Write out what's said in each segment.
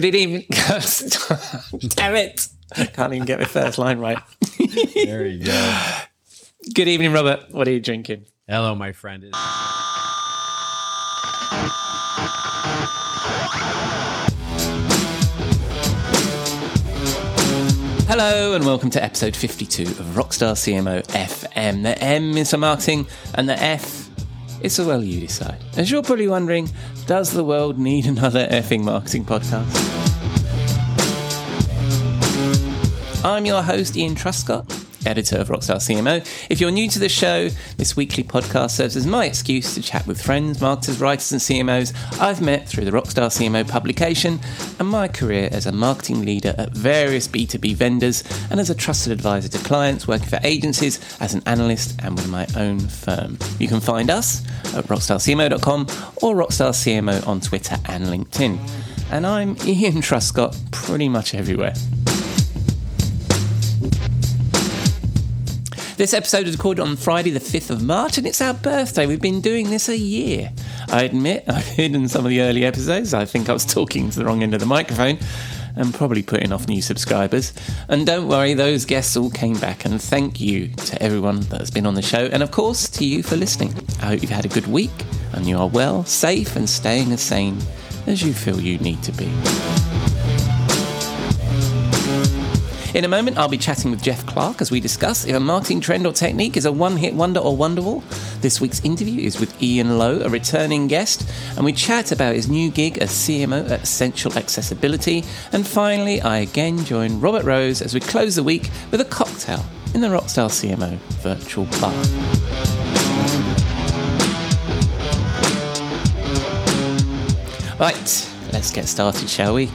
Good evening. Damn it. Can't even get my first line right. There you go. Good evening, Robert. What are you drinking? Hello, my friend. Hello, and welcome to episode 52 of Rockstar CMO FM. The M is for marketing, and the F is for well, you decide. As you're probably wondering, does the world need another effing marketing podcast? I'm your host, Ian Truscott, editor of Rockstar CMO. If you're new to the show, this weekly podcast serves as my excuse to chat with friends, marketers, writers, and CMOs I've met through the Rockstar CMO publication and my career as a marketing leader at various B2B vendors and as a trusted advisor to clients working for agencies as an analyst and with my own firm. You can find us at rockstarcmo.com or rockstarcmo on Twitter and LinkedIn. And I'm Ian Truscott pretty much everywhere. This episode was recorded on Friday, the 5th of March, and it's our birthday. We've been doing this a year. I admit I've hidden some of the early episodes. I think I was talking to the wrong end of the microphone and probably putting off new subscribers. And don't worry, those guests all came back, and thank you to everyone that has been on the show, and of course to you for listening. I hope you've had a good week and you are well, safe, and staying as sane as you feel you need to be. In a moment, I'll be chatting with Jeff Clark as we discuss if a marketing trend or technique is a one hit wonder or wonderwall. This week's interview is with Ian Lowe, a returning guest, and we chat about his new gig as CMO at Essential Accessibility. And finally, I again join Robert Rose as we close the week with a cocktail in the Rockstar CMO virtual bar. Right, let's get started, shall we?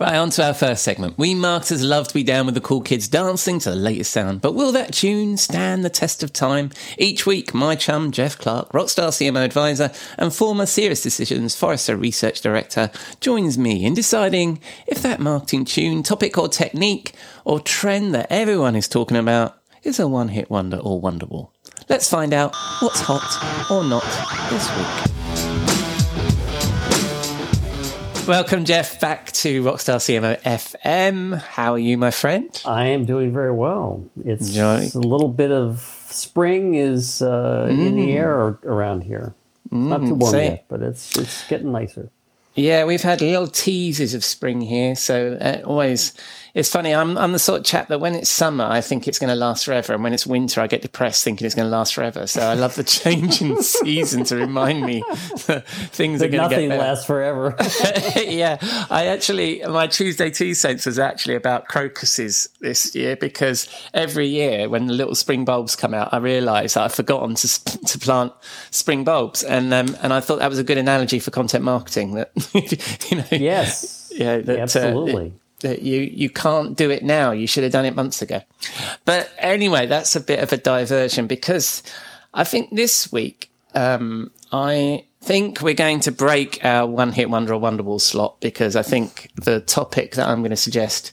Right, on to our first segment. We marketers love to be down with the cool kids dancing to the latest sound, but will that tune stand the test of time? Each week, my chum, Jeff Clark, Rockstar CMO advisor and former SiriusDecisions Forrester Research Director, joins me in deciding if that marketing tune, topic or technique or trend that everyone is talking about is a one hit wonder or wonderwall. Let's find out what's hot or not this week. Welcome, Jeff, back to Rockstar CMO FM. How are you, my friend? I am doing very well. It's a little bit of spring is uh, in the air around here. It's not too warm same. yet, but it's it's getting nicer. Yeah, we've had little teases of spring here, so uh, always it's funny. I'm I'm the sort of chap that when it's summer, I think it's going to last forever, and when it's winter, I get depressed thinking it's going to last forever. So I love the change in season to remind me that things are going to get nothing better. lasts forever. yeah, I actually my Tuesday Two Cents was actually about crocuses this year because every year when the little spring bulbs come out, I realise that I've forgotten to to plant spring bulbs, and um, and I thought that was a good analogy for content marketing. That you know, yes, yeah, that, uh, absolutely. That you you can't do it now. You should have done it months ago. But anyway, that's a bit of a diversion because I think this week um, I think we're going to break our one hit wonder or wonderwall slot because I think the topic that I'm going to suggest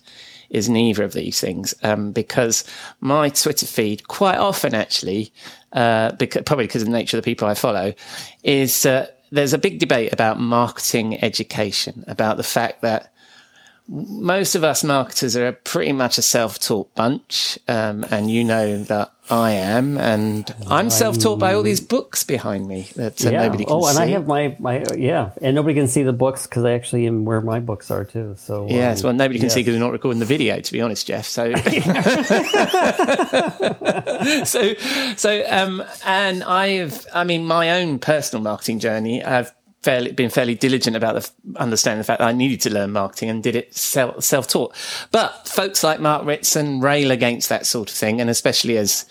is neither of these things um, because my Twitter feed quite often actually uh, because, probably because of the nature of the people I follow is uh, there's a big debate about marketing education about the fact that most of us marketers are pretty much a self-taught bunch, um, and you know that I am, and I'm self-taught by all these books behind me that uh, yeah. nobody can see. oh, and see. I have my my yeah, and nobody can see the books because I actually am where my books are too. So Yes, um, well, nobody can see because we're not recording the video, to be honest, Jeff. So, so, so, um, and I've, I mean, my own personal marketing journey, I've fairly been fairly diligent about the understanding the fact that I needed to learn marketing and did it self taught. But folks like Mark Ritson rail against that sort of thing, and especially as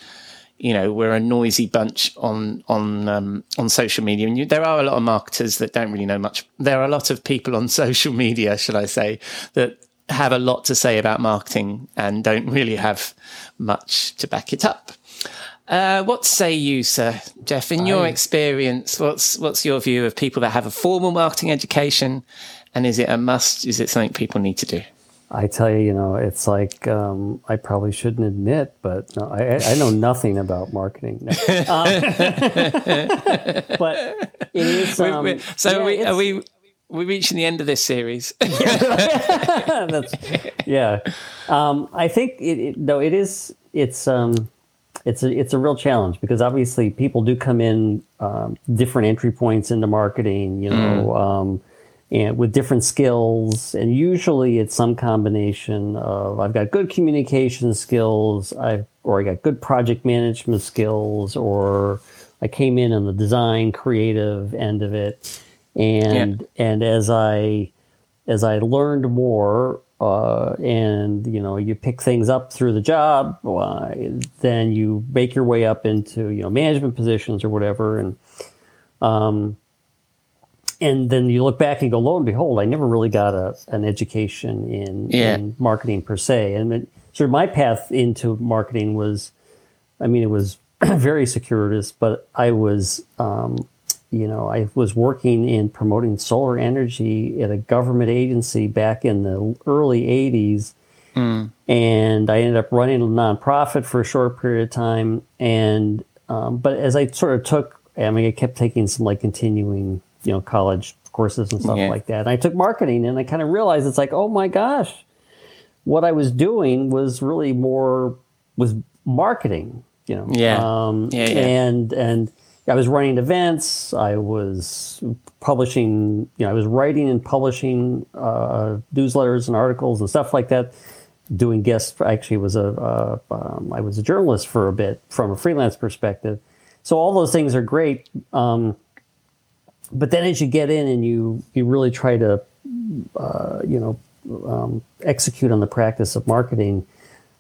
you know we're a noisy bunch on on um, on social media, and you, there are a lot of marketers that don't really know much. There are a lot of people on social media, shall I say, that have a lot to say about marketing and don't really have much to back it up. Uh, what say you, sir, Jeff? In your experience, what's what's your view of people that have a formal marketing education, and is it a must? Is it something people need to do? I tell you, you know, it's like um, I probably shouldn't admit, but no, I, I know nothing about marketing. No. Um, but it is. Um, We- so yeah, are we, are we we reaching the end of this series? Yeah, um, I think it, it. No, it is. It's um, it's a it's a real challenge because obviously people do come in um, different entry points into marketing. You know. Um, and with different skills, and usually it's some combination of I've got good communication skills, I or I got good project management skills, or I came in on the design creative end of it, and and as I as I learned more, uh, and you know, you pick things up through the job, uh, then you make your way up into you know management positions or whatever, and um, and then you look back and go, lo and behold, I never really got a an education in, Yeah. in marketing per se, and it, sort of my path into marketing was, I mean, it was very circuitous, but I was. Um, you know, I was working in promoting solar energy at a government agency back in the early 80s. And I ended up running a nonprofit for a short period of time. And, um, but as I sort of took, I mean, I kept taking some like continuing, you know, college courses and stuff Yeah. like that. And I took marketing and I kind of realized it's like, oh my gosh, what I was doing was really more, was marketing, you know? Yeah. Um, Yeah, yeah. and and I was running events. I was publishing. You know, I was writing and publishing uh, newsletters and articles and stuff like that. Doing guest. Actually, was a uh, um, I was a journalist for a bit from a freelance perspective. So all those things are great. Um, but then as you get in and you you really try to uh, you know um, execute on the practice of marketing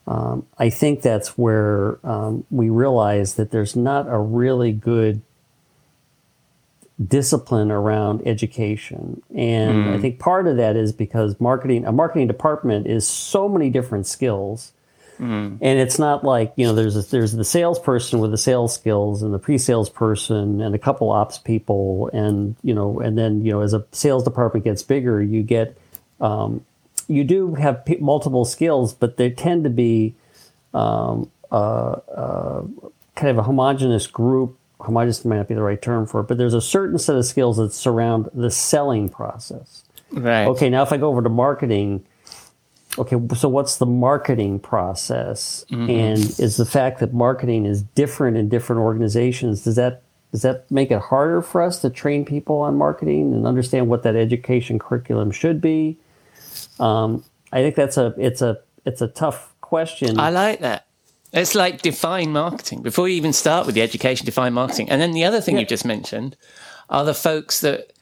um, I think that's where um, we realize that there's not a really good discipline around education, and I think part of that is because marketing a marketing department is so many different skills. And it's not like you know there's a, there's the salesperson with the sales skills and the pre-sales person and a couple ops people. And you know and then you know as a sales department gets bigger you get um, you do have p- multiple skills, but they tend to be um, uh, uh, kind of a homogenous group. Homogenous might not be the right term for it, but there's a certain set of skills that surround the selling process. right. Okay, now if I go over to marketing, okay, so what's the marketing process? And is the fact that marketing is different in different organizations, does that does that make it harder for us to train people on marketing and understand what that education curriculum should be? Um, I think that's a it's a it's a tough question. I like that. It's like define marketing before you even start with the education. Define marketing, and then the other thing Yeah. you just mentioned are the folks that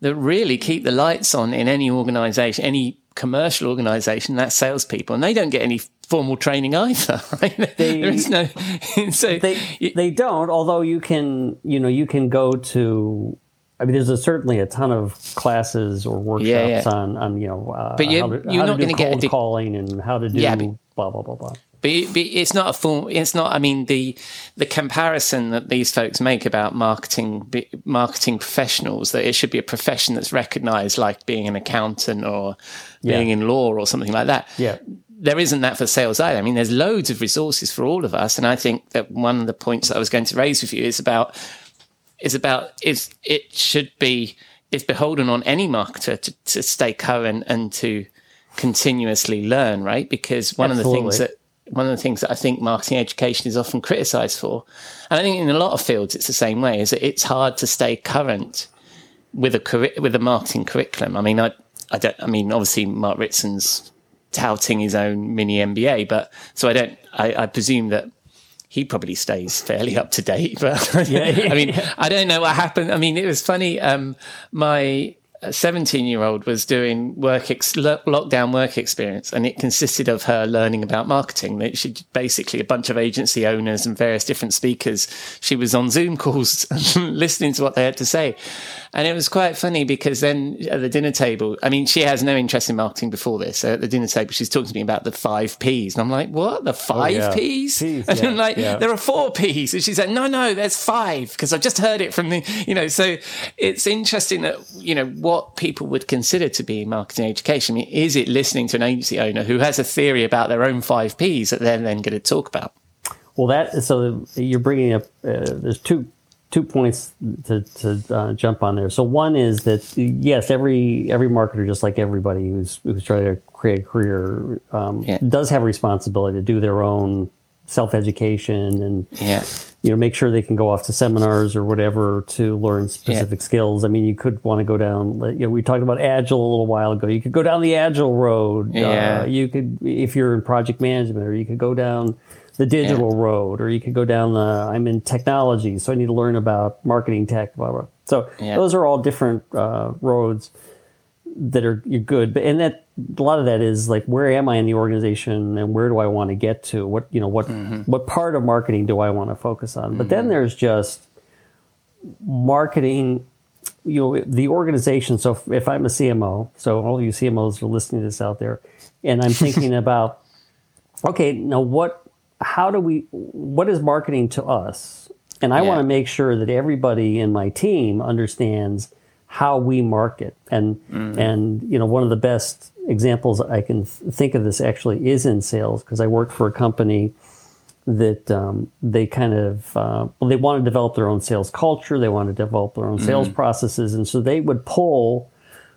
that really keep the lights on in any organization, any commercial organization. That's salespeople, and they don't get any formal training either. Right? there is no. so they you- they don't. Although you can you know you can go to. I mean, there's a, certainly a ton of classes or workshops Yeah, yeah. on on you know uh, But you- how to, you're how not to do gonna get cold de- calling and how to do Yeah, but- blah blah blah blah. But, it- but it's not a form. It's not. I mean, the the comparison that these folks make about marketing marketing professionals that it should be a profession that's recognised, like being an accountant or being in law or something like that. Yeah. There isn't that for sales either. I mean, there's loads of resources for all of us, and I think that one of the points that I was going to raise with you is about is about is it should be it's beholden on any marketer to, to stay current and to continuously learn, right? Because one of the things that one of the things that I think marketing education is often criticized for, and I think in a lot of fields it's the same way, is that it's hard to stay current with a with a marketing curriculum. I mean, I I don't. I mean, obviously Mark Ritson's touting his own mini MBA, but so I don't. I, I presume that he probably stays fairly up to date. But Yeah. I mean, I don't know what happened. I mean, it was funny. Um, my 17 year old was doing work ex- lockdown work experience and it consisted of her learning about marketing that she basically a bunch of agency owners and various different speakers she was on zoom calls listening to what they had to say and it was quite funny because then at the dinner table i mean she has no interest in marketing before this so at the dinner table she's talking to me about the five p's and i'm like what the five yeah. p's Ps, and yeah, I'm like yeah. there are four p's and she said no no there's five because i've just heard it from the you know so it's interesting that you know what what people would consider to be marketing education. I mean, is it listening to an agency owner who has a theory about their own five Ps that they're then going to talk about? Well, that so you're bringing up. Uh, there's two two points to, to uh, jump on there. So one is that yes, every every marketer, just like everybody who's who's trying to create a career, um, Yeah. does have a responsibility to do their own self education and Yeah. you know make sure they can go off to seminars or whatever to learn specific skills. I mean, you could want to go down. You know, we talked about agile a little while ago. You could go down the agile road. Yeah. Uh, you could if you're in project management, or you could go down the digital road, or you could go down the I'm in technology, so I need to learn about marketing tech. Blah blah. So Yeah. those are all different uh, roads that are you're good but and that a lot of that is like where am i in the organization and where do i want to get to what you know what what part of marketing do i want to focus on but then there's just marketing you know the organization so if, if i'm a cmo so all you cmos are listening to this out there and i'm thinking about okay now what how do we what is marketing to us? And i Yeah. want to make sure that everybody in my team understands how we market. And and you know one of the best examples i can think of this actually is in sales because i worked for a company that um, they kind of uh, well they want to develop their own sales culture they want to develop their own sales processes and so they would pull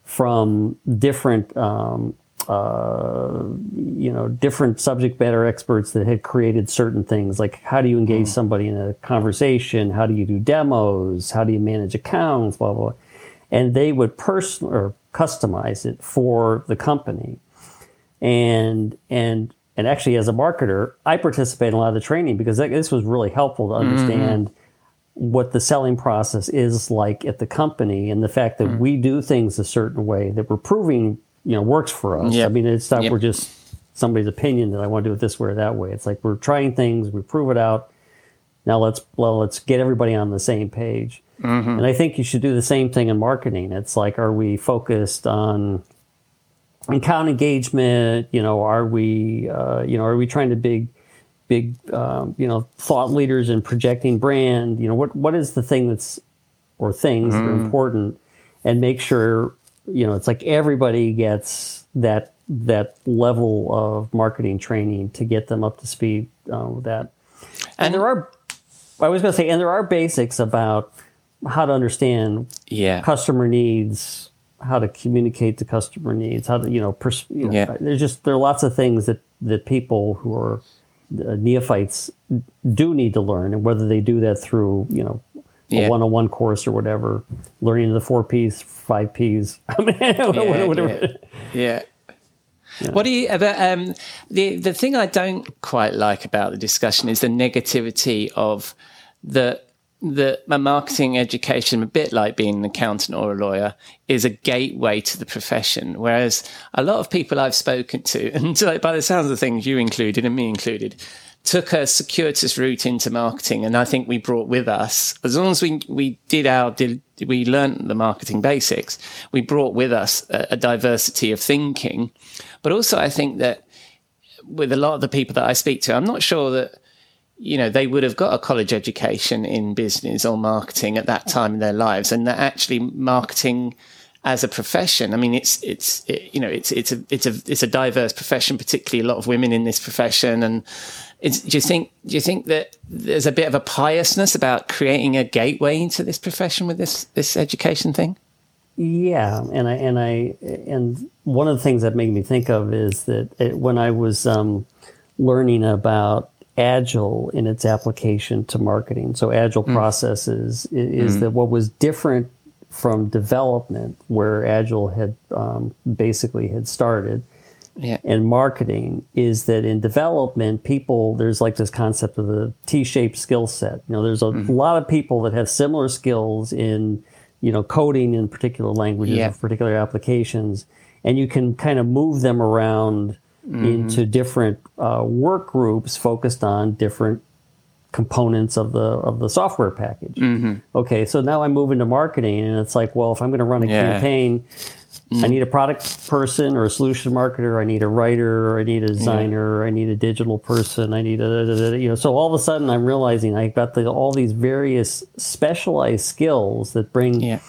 from different um, uh, you know different subject matter experts that had created certain things. Like how do you engage hmm. somebody in a conversation? How do you do demos? How do you manage accounts? Blah blah, blah. and they would person or customize it for the company. And and and actually as a marketer i participate in a lot of the training because that, this was really helpful to mm-hmm. understand what the selling process is like at the company and the fact that hmm. we do things a certain way that we're proving you know works for us. Yep. i mean it's not Yep. we're just somebody's opinion that i want to do it this way or that way. It's like we're trying things we prove it out. Now let's well, let's get everybody on the same page. And i think you should do the same thing in marketing. It's like are we focused on account engagement? You know are we uh, you know are we trying to big big um, you know thought leaders in projecting brand? You know what what is the thing that's or things that are important? And make sure you know it's like everybody gets that that level of marketing training to get them up to speed uh, with that and there are i was going to say and there are basics about how to understand Yeah. customer needs, how to communicate to customer needs, how to you know, pers- you know Yeah. there's just there are lots of things that that people who are uh, neophytes do need to learn, and whether they do that through you know Yeah. a one-on-one course or whatever, learning the four P's, five P's, I mean, whatever. Yeah. Yeah. What do you? But um, the the thing I don't quite like about the discussion is the negativity of the the my marketing education, a bit like being an accountant or a lawyer, is a gateway to the profession. Whereas a lot of people I've spoken to, and by the sounds of things, you included and me included, took a circuitous route into marketing, and I think we brought with us, as long as we we did our did we learned the marketing basics, we brought with us a, a diversity of thinking, but also I think that with a lot of the people that I speak to, I'm not sure that you know they would have got a college education in business or marketing at that time in their lives, and that actually marketing as a profession. I mean, it's it's it, you know it's it's a it's a it's a diverse profession, particularly a lot of women in this profession. And it's, do you think do you think that there's a bit of a piousness about creating a gateway into this profession with this this education thing? Yeah, and I and I and one of the things that made me think of is that it, when I was um, learning about agile in its application to marketing, so agile processes i- is that what was different from development, where agile had um, basically had started, Yeah. and marketing is that in development, people there's like this concept of the T-shaped skill set. You know, there's a mm-hmm. lot of people that have similar skills in you know coding in particular languages Yeah. or particular applications, and you can kind of move them around mm-hmm. into different uh, work groups focused on different components of the of the software package. Mm-hmm. Okay, so now I move into marketing, and it's like, well, if I'm going to run a Yeah. campaign, I need a product person or a solution marketer. I need a writer, or I need a designer, or I need a digital person. I need a da, da, da, you know. So all of a sudden, I'm realizing I've got the, all these various specialized skills that bring Yeah.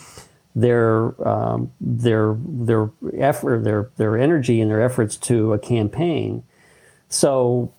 their um, their their effort, their their energy, and their efforts to a campaign. So,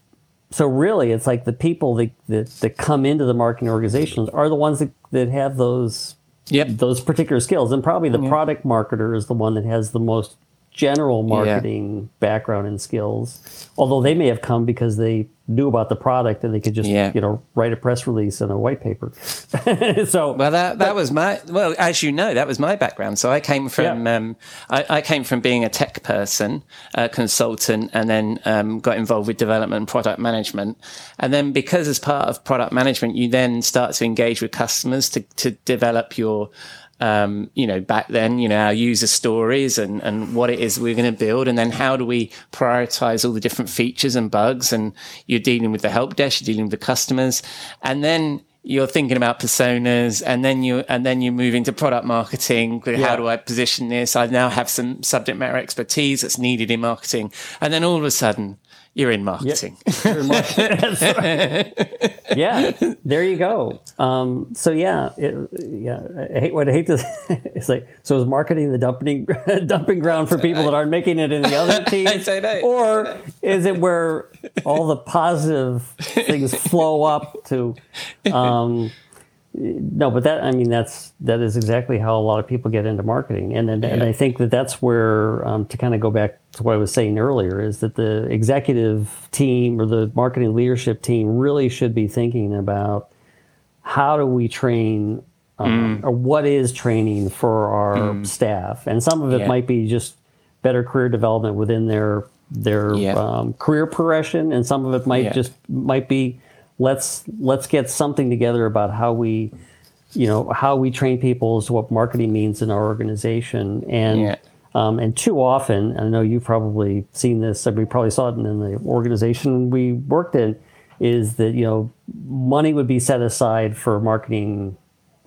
so really, it's like the people that that, that come into the marketing organizations are the ones that, that have those Yep. those particular skills, and probably the product marketer is the one that has the most general marketing background and skills. Although they may have come because they knew about the product and they could just Yeah. you know write a press release and a white paper. so Well, that that was my well, as you know, that was my background. So I came from Yeah. um, I, I came from being a tech person, a consultant, and then um, got involved with development and product management. And then because as part of product management, you then start to engage with customers to to develop your um, you know, back then, you know, our user stories and, and what it is we're going to build. And then how do we prioritize all the different features and bugs? And you're dealing with the help desk, you're dealing with the customers. And then you're thinking about personas and then you, and then you move into product marketing. How do I position this? I now have some subject matter expertise that's needed in marketing. And then all of a sudden you're in marketing. That's right. yeah, there you go. Um, so yeah, it, yeah. I hate what I hate to. It's like so is marketing the dumping dumping ground for people that aren't making it in the other teams, or is it where all the positive things flow up to? Um, no, but that I mean that's that is exactly how a lot of people get into marketing, and and, and I think that that's where um, to kind of go back to what I was saying earlier is that the executive team or the marketing leadership team really should be thinking about how do we train um, or what is training for our staff, and some of it Yeah. might be just better career development within their their Yeah. um, career progression, and some of it might Yeah. just might be let's let's get something together about how we you know how we train people as to what marketing means in our organization. And Yeah. um, and too often I know you've probably seen this and we probably saw it in the organization we worked in is that you know money would be set aside for marketing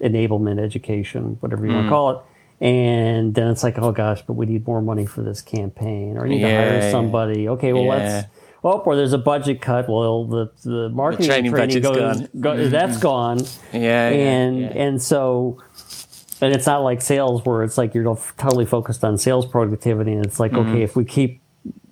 enablement education whatever you want to call it. And then it's like oh gosh but we need more money for this campaign or need to hire somebody. Okay well Yeah. let's well, or there's a budget cut. Well, the the marketing training training, goes, gone. go- that's gone. Yeah, yeah, and yeah. and so, and it's not like sales where it's like you're totally focused on sales productivity, and it's like Mm-hmm. okay, if we keep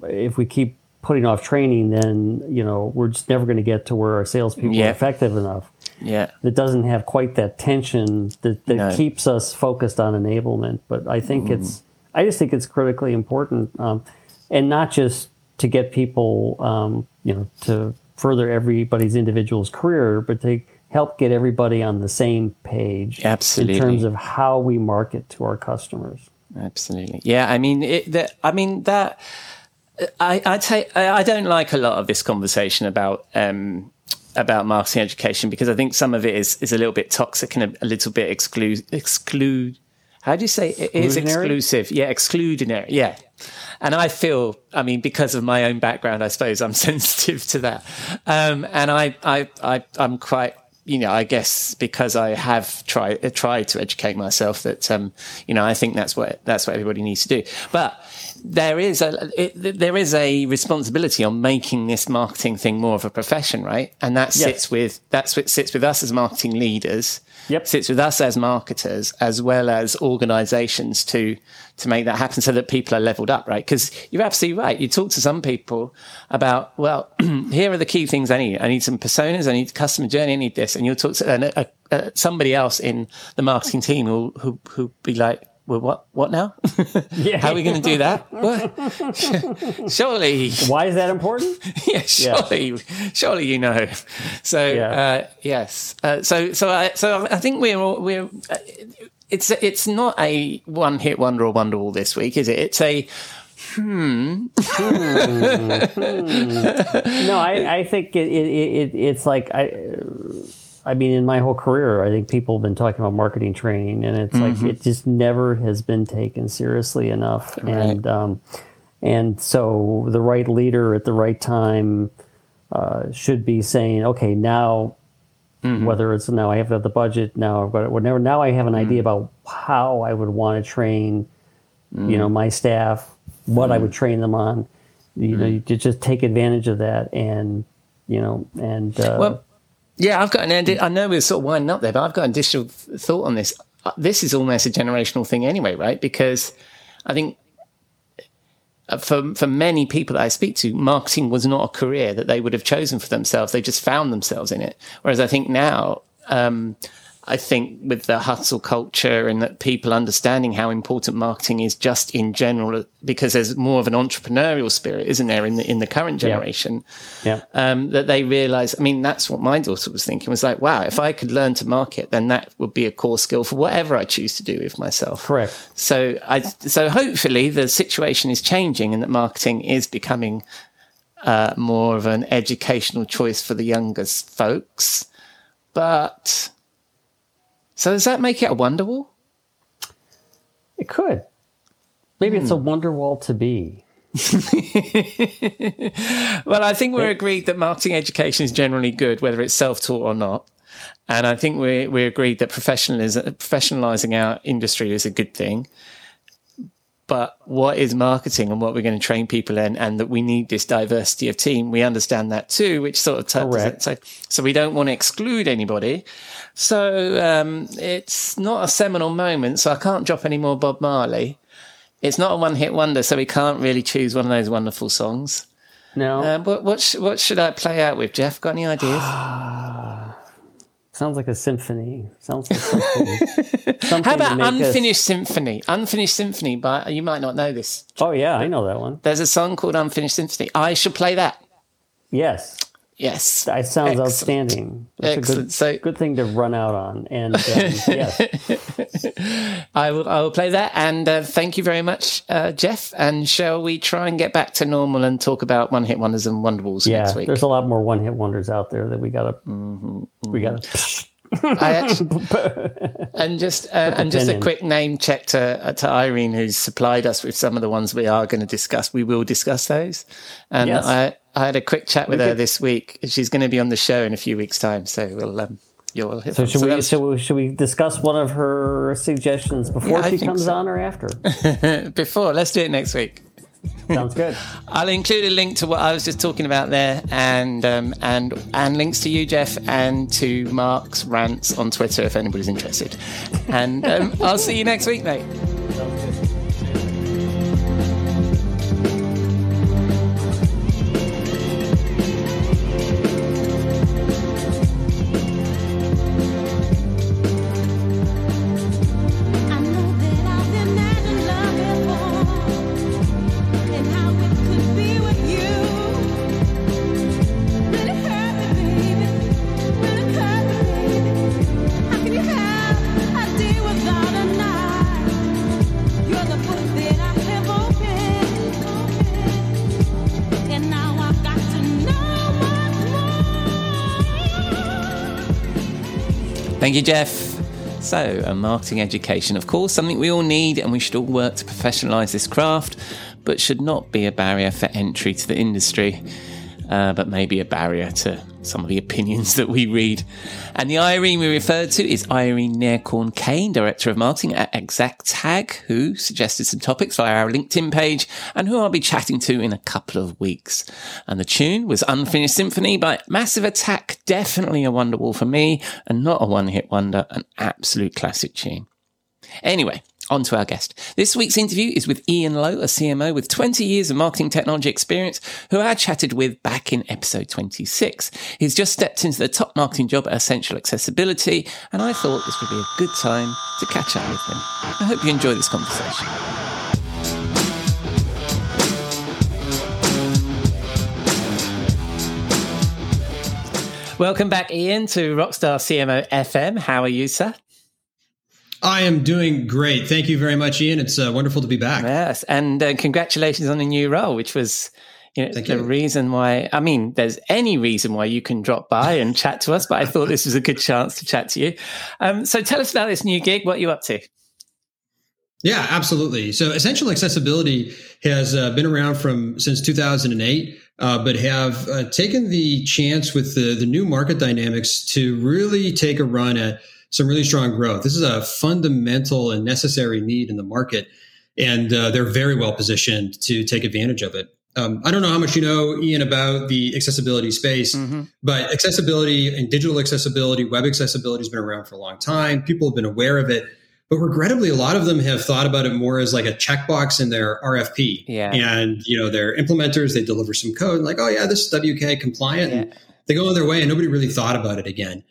if we keep putting off training, then you know we're just never going to get to where our salespeople Yeah. are effective enough. Yeah. That doesn't have quite that tension that, that No. keeps us focused on enablement. But I think Mm-hmm. it's I just think it's critically important, um, and not just to get people, um, you know, to further everybody's individual's career, but to help get everybody on the same page Absolutely. in terms of how we market to our customers. Absolutely. Yeah. I mean, it, that, I mean, that, I, I take, I I don't like a lot of this conversation about, um, about marketing education because I think some of it is, is a little bit toxic and a, a little bit exclude, exclude. How do you say it is exclusive? Yeah, excludionary. Yeah. And I feel, I mean, because of my own background, I suppose I'm sensitive to that. Um, and I, I, I, I'm quite, you know, I guess because I have tried tried to educate myself that, um, you know, I think that's what that's what everybody needs to do. But there is a it, there is a responsibility on making this marketing thing more of a profession, right? And that Yes. sits with that's what sits with us as marketing leaders. Yep. Sits with us as marketers as well as organizations to to make that happen so that people are leveled up, right? Because you're absolutely right. You talk to some people about, well, here are the key things I need. I need some personas. I need customer journey. I need this. And you'll talk to and, somebody else in the marketing team who who who be like, well, what what now? How are we going to do that? What? surely, Why is that important? yeah, surely, surely you know. So Yeah. uh, yes, uh, so so I so I think we're all, we're. Uh, it's it's not a one hit wonder or wonderwall this week, is it? It's a no, I, I think it, it, it, it's like I, I mean, in my whole career, I think people have been talking about marketing training, and it's like it just never has been taken seriously enough. And um, and so the right leader at the right time uh, should be saying, okay, now. Whether it's now I have the budget now, I've but whatever. Now I have an idea about how I would want to train, you know, my staff, what I would train them on. You know, you just take advantage of that, and you know, and uh, well. Yeah, I've got an. I know we're sort of winding up there, but I've got an additional thought on this. uh, this is almost a generational thing anyway, right? Because I think uh, for for many people that I speak to, marketing was not a career that they would have chosen for themselves. They just found themselves in it. Whereas I think now, um, I think with the hustle culture and that people understanding how important marketing is just in general, because there's more of an entrepreneurial spirit, isn't there, in the in the current generation? Yeah. Um, that they realize. I mean, that's what my daughter was thinking. Was like, wow, if I could learn to market, then that would be a core skill for whatever I choose to do with myself. Correct. So I so hopefully the situation is changing and that marketing is becoming uh, more of an educational choice for the younger folks. But so does that make it a Wonderwall? It could. Maybe it's a hmm. wonder wall to be. Well, I think we're agreed that marketing education is generally good, whether it's self-taught or not. And I think we we agreed that professionalism, professionalizing our industry is a good thing. But what is marketing and what we're going to train people in, and that we need this diversity of team, we understand that too, which sort of touches. So, so we don't want to exclude anybody. So um, it's not a seminal moment. So I can't drop any more Bob Marley. It's not a one-hit wonder, so we can't really choose one of those wonderful songs. No, Um, what what, sh- what should I play out with, Jeff? Got any ideas? sounds like a symphony. Sounds like something. something How about make us- Unfinished Symphony? Unfinished Symphony, but you might not know this. Oh yeah, I know that one. There's a song called Unfinished Symphony. I should play that. Yes, Yes. that sounds Excellent. outstanding. That's a Excellent. good, So- good thing to run out on. And um, yes, I will, I will play that. And uh, thank you very much, uh, Jeff. And shall we try and get back to normal and talk about one hit wonders and Wonderwalls yeah, next week? there's a lot more one hit wonders out there that we gotta Mm-hmm, we gotta. I actually, and just uh, and just a quick name check to uh, to Irene, who's supplied us with some of the ones we are going to discuss. We will discuss those, and Yes. I I had a quick chat with her this week. She's going to be on the show in a few weeks' time, so we'll um, you'll. So should so we that's- should we should we discuss one of her suggestions before Yeah, she comes so. on or after? before? Let's do it next week. Sounds good. I'll include a link to what I was just talking about there, and um, and and links to you, Jeff, and to Mark's rants on Twitter if anybody's interested. And um, I'll see you next week, mate. Thank you, Jeff. So, a marketing education, of course, something we all need, and we should all work to professionalise this craft, but should not be a barrier for entry to the industry, uh, but maybe a barrier to some of the opinions that we read. And the Irene we referred to is Irene Naircorn Kane, Director of Marketing at ExactTag, who suggested some topics via our LinkedIn page and who I'll be chatting to in a couple of weeks. And the tune was Unfinished Symphony by Massive Attack, definitely a Wonderwall for me, and not a one hit wonder, an absolute classic tune. Anyway, on to our guest. This week's interview is with Ian Lowe, a CMO with 20 years of marketing technology experience, who I chatted with back in episode 26. He's just stepped into the top marketing job at Essential Accessibility, and I thought this would be a good time to catch up with him. I hope you enjoy this conversation. Welcome back, Ian, to Rockstar CMO FM. How are you, sir? I am doing great. Thank you very much, Ian. It's uh, wonderful to be back. Yes, and uh, congratulations on the new role, which was you know Thank the you. reason why. I mean, there's any reason why you can drop by and chat to us, but I thought this was a good chance to chat to you. Um, so tell us about this new gig. What are you up to? Yeah, absolutely. So Essential Accessibility has uh, been around from since 2008, uh, but have uh, taken the chance with the, the new market dynamics to really take a run at some really strong growth. This is a fundamental and necessary need in the market, and uh, they're very well positioned to take advantage of it. Um, I don't know how much you know, Ian, about the accessibility space, but accessibility and digital accessibility, web accessibility has been around for a long time. People have been aware of it. But regrettably, a lot of them have thought about it more as like a checkbox in their RFP. Yeah. And, you know, they're implementers, they deliver some code, like, oh, yeah, this is WCAG compliant. And they go on their way and nobody really thought about it again.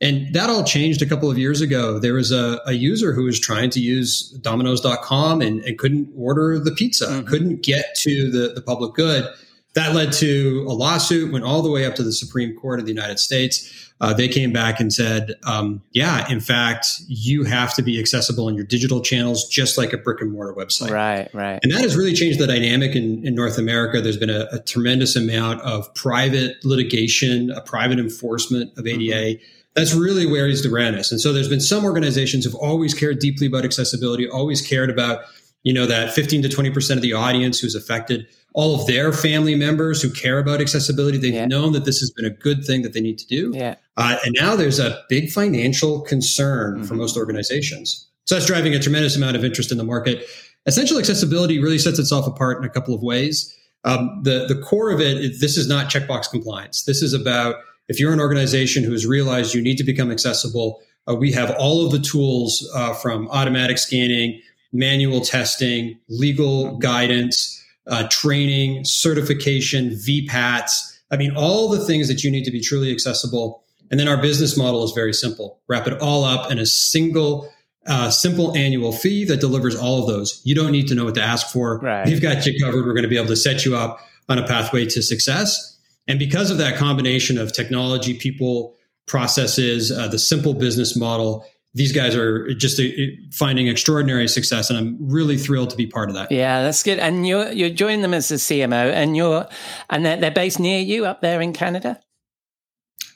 And that all changed a couple of years ago. There was a, a user who was trying to use Domino's.com and, and couldn't order the pizza, Mhm. couldn't get to the, the public good. That led to a lawsuit, went all the way up to the Supreme Court of the United States. Uh, they came back and said, um, yeah, in fact, you have to be accessible in your digital channels, just like a brick and mortar website. Right, right. And that has really changed the dynamic in, in North America. There's been a, a tremendous amount of private litigation, a private enforcement of ADA. That's really where is the awareness. And so there's been some organizations who've always cared deeply about accessibility, always cared about, you know, that 15 to 20% of the audience who's affected, all of their family members who care about accessibility. They've Yeah. known that this has been a good thing that they need to do. Yeah. Uh, and now there's a big financial concern for Mhm. most organizations. So that's driving a tremendous amount of interest in the market. Essential accessibility really sets itself apart in a couple of ways. Um, the the core of it, this is not checkbox compliance. This is about if you're an organization who has realized you need to become accessible. Uh, we have all of the tools uh, from automatic scanning, manual testing, legal guidance, uh, training, certification, VPATs. I mean, all the things that you need to be truly accessible. And then our business model is very simple. Wrap it all up in a single, uh, simple annual fee that delivers all of those. You don't need to know what to ask for. Right. We've got you covered. We're going to be able to set you up on a pathway to success. And because of that combination of technology, people, processes, uh, the simple business model, these guys are just uh, finding extraordinary success. And I'm really thrilled to be part of that. Yeah, that's good. And you're you're joining them as the CMO, and you're and they're, they're based near you up there in Canada.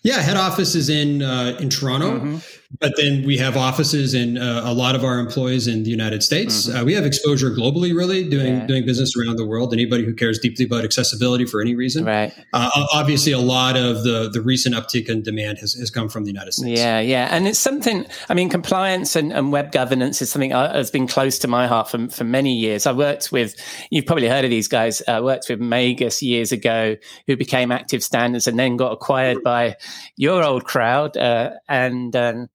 Yeah, head office is in uh, in Toronto, Mhm. But then we have offices in uh, a lot of our employees in the United States. Uh, we have exposure globally, really doing Mm-hmm. Yeah. doing business around the world. Anybody who cares deeply about accessibility for any reason, Right. uh, obviously, a lot of the the recent uptick in demand has, has come from the United States. Yeah, yeah, and it's something. I mean, compliance and, and web governance is something that has been close to my heart for for many years. I worked with. You've probably heard of these guys. I worked with Magus years ago, who became Active Standards and then got acquired by your old crowd, uh, and. Um,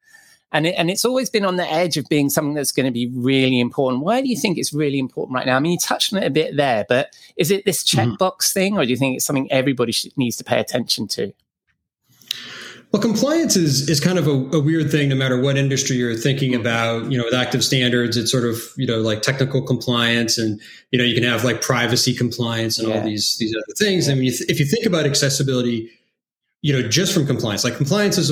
and it, and it's always been on the edge of being something that's going to be really important. Why do you think it's really important right now? I mean, you touched on it a bit there, but is it this Mhm. checkbox thing, or do you think it's something everybody should, needs to pay attention to? Well, compliance is is kind of a, a weird thing, no matter what industry you're thinking about. You know, with active standards, it's sort of you know like technical compliance, and you know you can have like privacy compliance and all these these other things. I mean, you if you think about accessibility, you know, just from compliance, like compliance is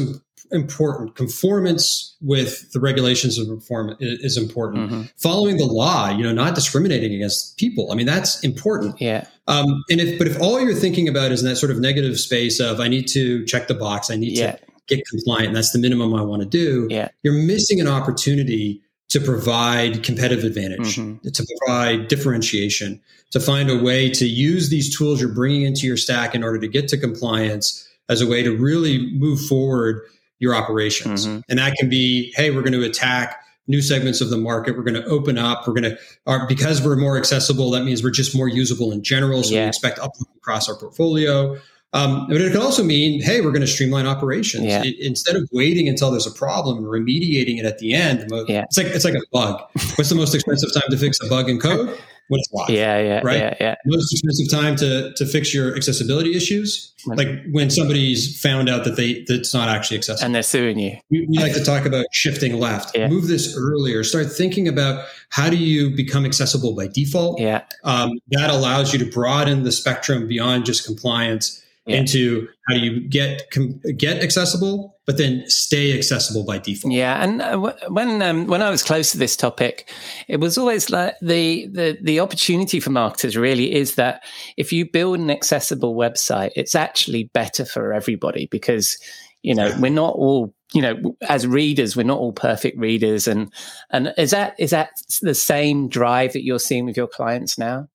important. Conformance with the regulations of perform is, important. Mhm. Following the law, you know, not discriminating against people. I mean, that's important. Yeah, Um, and if, but if all you're thinking about is in that sort of negative space of I need to check the box, I need yeah, to get compliant, and that's the minimum I want to do, yeah. you're missing an opportunity to provide competitive advantage, Mhm. to provide differentiation, to find a way to use these tools you're bringing into your stack in order to get to compliance as a way to really move forward your operations. Mhm. And that can be, hey, we're going to attack new segments of the market. We're going to open up. We're going to, our, because we're more accessible, that means we're just more usable in general. So Yeah. we expect uplift across our portfolio. Um, but it can also mean, hey, we're going to streamline operations Yeah. It- instead of waiting until there's a problem and remediating it at the end. Yeah. It's like it's like a bug. What's the most expensive time to fix a bug in code? Live. Yeah, yeah, Right? yeah, yeah. Most expensive time to to fix your accessibility issues, like when somebody's found out that they that's not actually accessible. And they're suing you. we, we like to talk about shifting left. Yeah. Move this earlier. Start thinking about how do you become accessible by default. Yeah, Um, that allows you to broaden the spectrum beyond just compliance Yeah. into how do you get com- get accessible, but then stay accessible by default. yeah. And uh, wh- when um, when I was close to this topic, it was always like the the the opportunity for marketers really is that if you build an accessible website, it's actually better for everybody because you know we're not all you know as readers we're not all perfect readers and and is that is that the same drive that you're seeing with your clients now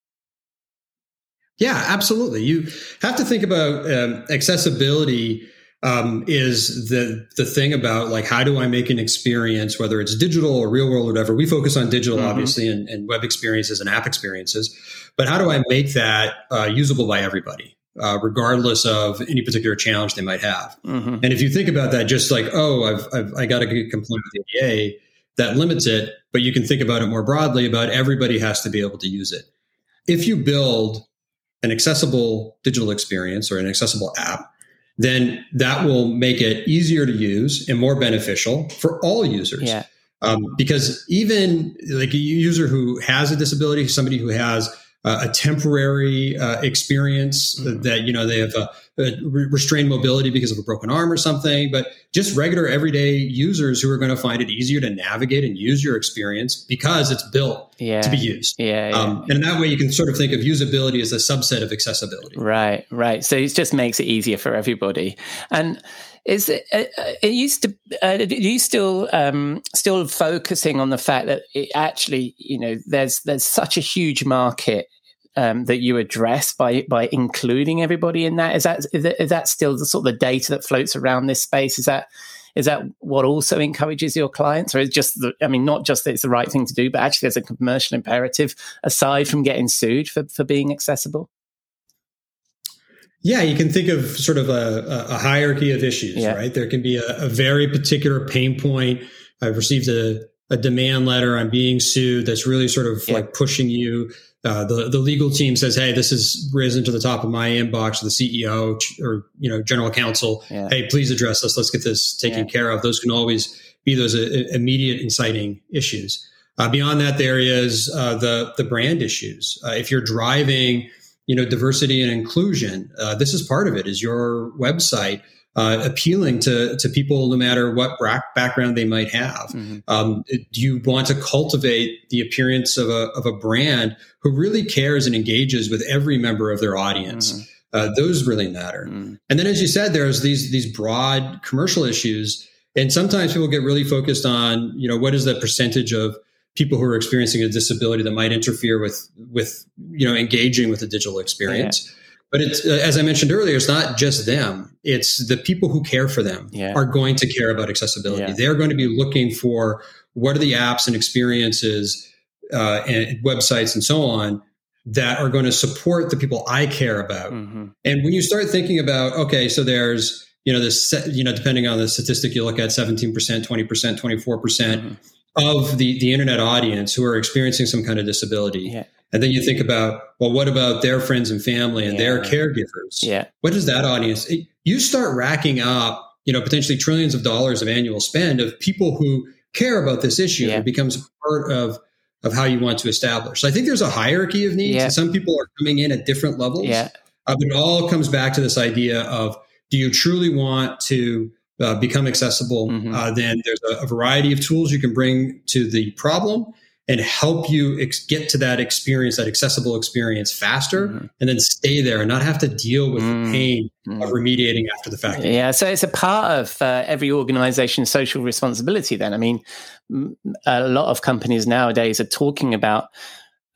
Yeah, absolutely. You have to think about um, accessibility. Um, is the the thing about like how do I make an experience, whether it's digital or real world or whatever? We focus on digital, Mhm. obviously, and, and web experiences and app experiences. But how do I make that uh, usable by everybody, uh, regardless of any particular challenge they might have? hmm And if you think about that, just like oh, I've, I've I got to get compliant with the ADA. that limits it, but you can think about it more broadly about everybody has to be able to use it. If you build an accessible digital experience or an accessible app, then that will make it easier to use and more beneficial for all users. Yeah. Um, because even like a user who has a disability, somebody who has a temporary uh, experience Mhm. that you know they have a, a restrained mobility because of a broken arm or something, but just regular everyday users who are going to find it easier to navigate and use your experience because it's built Yeah. to be used. Yeah. yeah. Um, and in that way, you can sort of think of usability as a subset of accessibility. Right, right. So it just makes it easier for everybody. And is it? Uh, uh, are you uh, are you still um, still focusing on the fact that it actually, you know, there's there's such a huge market um, that you address by by including everybody in that? Is that is that, is that still the sort of the data that floats around this space? Is that is that what also encourages your clients, or is just the, I mean, not just that it's the right thing to do, but actually there's a commercial imperative aside from getting sued for for being accessible? Yeah, you can think of sort of a, a hierarchy of issues, Yeah. right? There can be a, a very particular pain point. I've received a, a demand letter. I'm being sued. That's really sort of Yeah. like pushing you. Uh, the the legal team says, "Hey, this has risen to the top of my inbox." The CEO or you know general counsel, Yeah. "Hey, please address this. Let's get this taken Yeah. care of." Those can always be those uh, immediate inciting issues. Uh, beyond that, there is uh, the the brand issues. Uh, if you're driving, you know, diversity and inclusion, uh, this is part of it. Is your website uh, appealing to to people no matter what background they might have? Mhm. Um, do you want to cultivate the appearance of a of a brand who really cares and engages with every member of their audience? Mhm. Uh, those really matter. Mm. And then, as you said, there's these these broad commercial issues, and sometimes people get really focused on, you know, what is the percentage of people who are experiencing a disability that might interfere with with you know engaging with the digital experience. But it's uh, as I mentioned earlier, it's not just them; it's the people who care for them Yeah. are going to care about accessibility. Yeah. They're going to be looking for what are the apps and experiences uh, and websites and so on that are going to support the people I care about. Mhm. And when you start thinking about, okay, so there's, you know, this, you know, depending on the statistic you look at, 17%, 20%, 24% Mhm. Of the, the internet audience who are experiencing some kind of disability. Yeah. And then you think about, well, what about their friends and family and their caregivers? Yeah. What is that audience? It- you start racking up, you know, potentially trillions of dollars of annual spend of people who care about this issue. Yeah. It becomes part of of how you want to establish. So I think there's a hierarchy of needs, Yeah. some people are coming in at different levels. Yeah. Uh, but it all comes back to this idea of do you truly want to uh, become accessible? Mhm. Uh, then there's a, a variety of tools you can bring to the problem and help you ex- get to that experience, that accessible experience faster, Mhm. and then stay there and not have to deal with Mm. the pain Mm. of remediating after the fact. Yeah, so it's a part of uh, every organization's social responsibility. Then, I mean, a lot of companies nowadays are talking about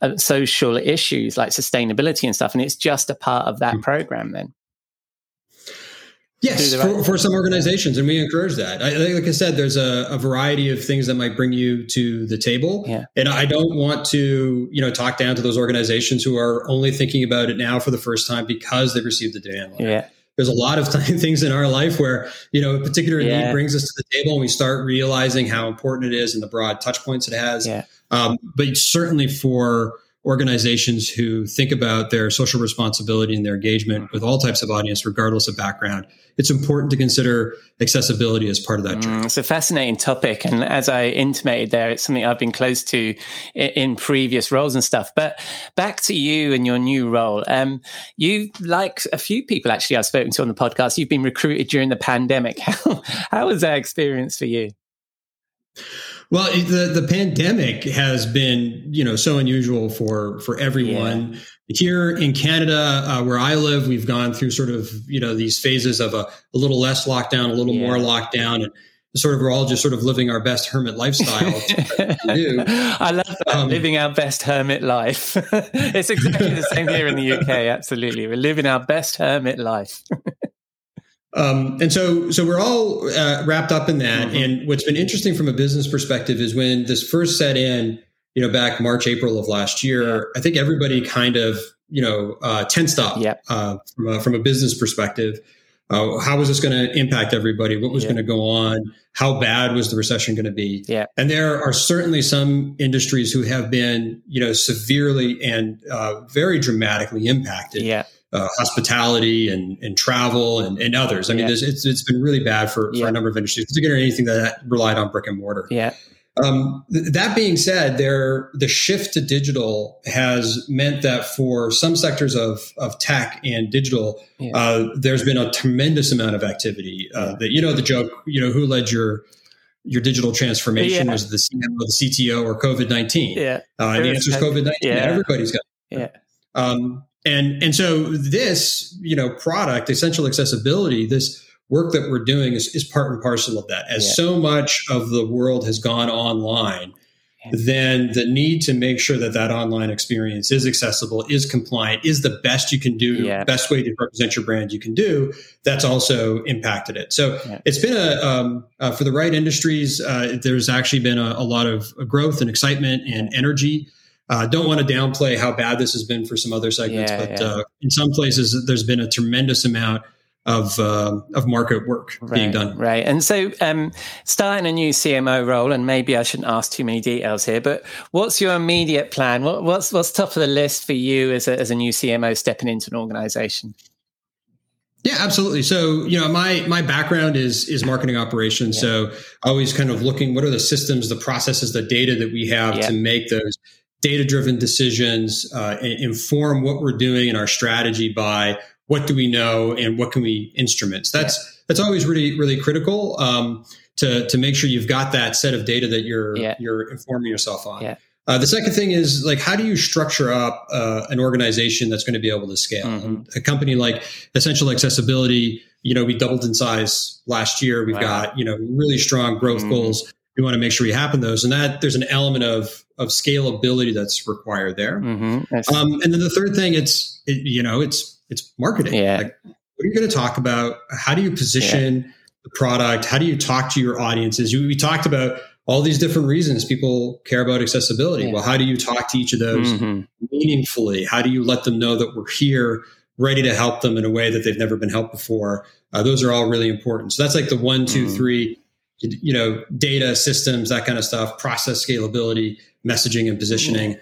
uh, social issues like sustainability and stuff, and it's just a part of that Mm. program. Then, Yes, right for, for some organizations, and we encourage that. I, like I said, there's a, a variety of things that might bring you to the table, Yeah. and I don't want to, you know, talk down to those organizations who are only thinking about it now for the first time because they received the demand letter. yeah, There's a lot of things in our life where you know a particular Yeah. need brings us to the table, and we start realizing how important it is and the broad touch points it has. yeah, Um, but certainly for organizations who think about their social responsibility and their engagement with all types of audience, regardless of background, it's important to consider accessibility as part of that journey. Mm, it's a fascinating topic, and as I intimated there, it's something I've been close to in, in previous roles and stuff. But back to you and your new role. Um, you, like a few people actually I've spoken to on the podcast, you've been recruited during the pandemic. How, how was that experience for you? Well, the the pandemic has been you know so unusual for for everyone. Here in Canada, uh, where I live, we've gone through sort of you know these phases of a, a little less lockdown, a little Yeah. more lockdown, and sort of we're all just sort of living our best hermit lifestyle. I love that. Um, living our best hermit life. it's exactly the same here in the UK. Absolutely. We're living our best hermit life. Um, and so, so we're all uh, wrapped up in that. Mhm. And what's been interesting from a business perspective is when this first set in, you know, back March, April of last year, I think everybody kind of, you know, uh, tensed up Yep. uh, from, a, from a business perspective. Uh, how was this going to impact everybody? What was Yeah. going to go on? How bad was the recession going to be? Yeah. And there are certainly some industries who have been, you know, severely and uh, very dramatically impacted. Yeah. Uh, hospitality and, and travel and, and others. I mean, Yeah. it's, it's been really bad for, for a number of industries, particularly anything that relied on brick and mortar. Yeah. Um, th- that being said, there the shift to digital has meant that for some sectors of of tech and digital, Yeah. uh, there's been a tremendous amount of activity. Uh, that you know the joke, you know, who led your your digital transformation Yeah. was the CMO, the CTO, or COVID nineteen. Yeah. Uh, and the answer is COVID nineteen. Yeah. Everybody's got. Yeah. Um, and and so this you know product essential accessibility this work that we're doing is, is part and parcel of that as Yeah. so much of the world has gone online Yeah. then the need to make sure that that online experience is accessible is compliant is the best you can do Yeah. best way to represent your brand you can do that's also impacted it so it's been a um, uh, for the right industries uh, there's actually been a, a lot of growth and excitement and energy uh, don't want to downplay how bad this has been for some other segments, Yeah, but yeah. Uh, in some places there's been a tremendous amount of um of market work being done. Right. And so, um, starting a new CMO role, and maybe I shouldn't ask too many details here, but what's your immediate plan? What, what's what's top of the list for you as a, as a new CMO stepping into an organization? Yeah, absolutely. So, you know, my my background is is marketing operations. Yeah. So, always kind of looking what are the systems, the processes, the data that we have Yeah. to make those data driven decisions, uh, inform what we're doing in our strategy by what do we know and what can we instruments. That's that's always really really critical um, to to make sure you've got that set of data that you're Yeah. you're informing yourself on. Yeah. Uh, the second thing is like how do you structure up uh, an organization that's going to be able to scale? Mhm. A company like Essential Accessibility, you know, we doubled in size last year. We've Wow. got you know really strong growth Mhm. goals. We want to make sure we happen those, and that there's an element of of scalability that's required there. Mm-hmm. Um, and then the third thing, it's it, you know, it's it's marketing. Yeah. Like, what are you going to talk about? How do you position the product? How do you talk to your audiences? You, we talked about all these different reasons people care about accessibility. Yeah. Well, how do you talk to each of those Mhm. meaningfully? How do you let them know that we're here, ready to help them in a way that they've never been helped before? Uh, those are all really important. So that's like the one, two, Mhm. three, you know, data systems, that kind of stuff, process scalability, messaging and positioning. I-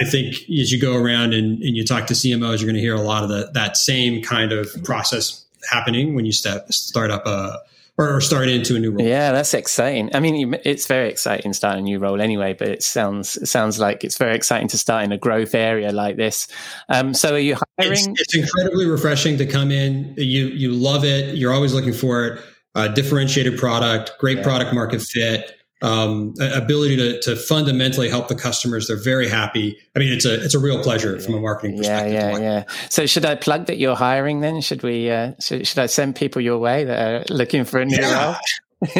I think as you go around and, and you talk to CMOs, you're going to hear a lot of the, that same kind of process happening when you step start up a or start into a new role. Yeah, that's exciting. I mean, it's very exciting starting a new role anyway, but it sounds it sounds like it's very exciting to start in a growth area like this. Um, so, are you It's, hiring? it's incredibly refreshing to come in. You you love it. You're always looking for it. Uh, differentiated product, great Yeah. product market fit, um, ability to, to fundamentally help the customers. They're very happy. I mean, it's a it's a real pleasure from a marketing Yeah, perspective. to yeah, yeah. So, should I plug that you're hiring? Then, should we? Uh, should, should I send people your way that are looking for a new Yeah. role?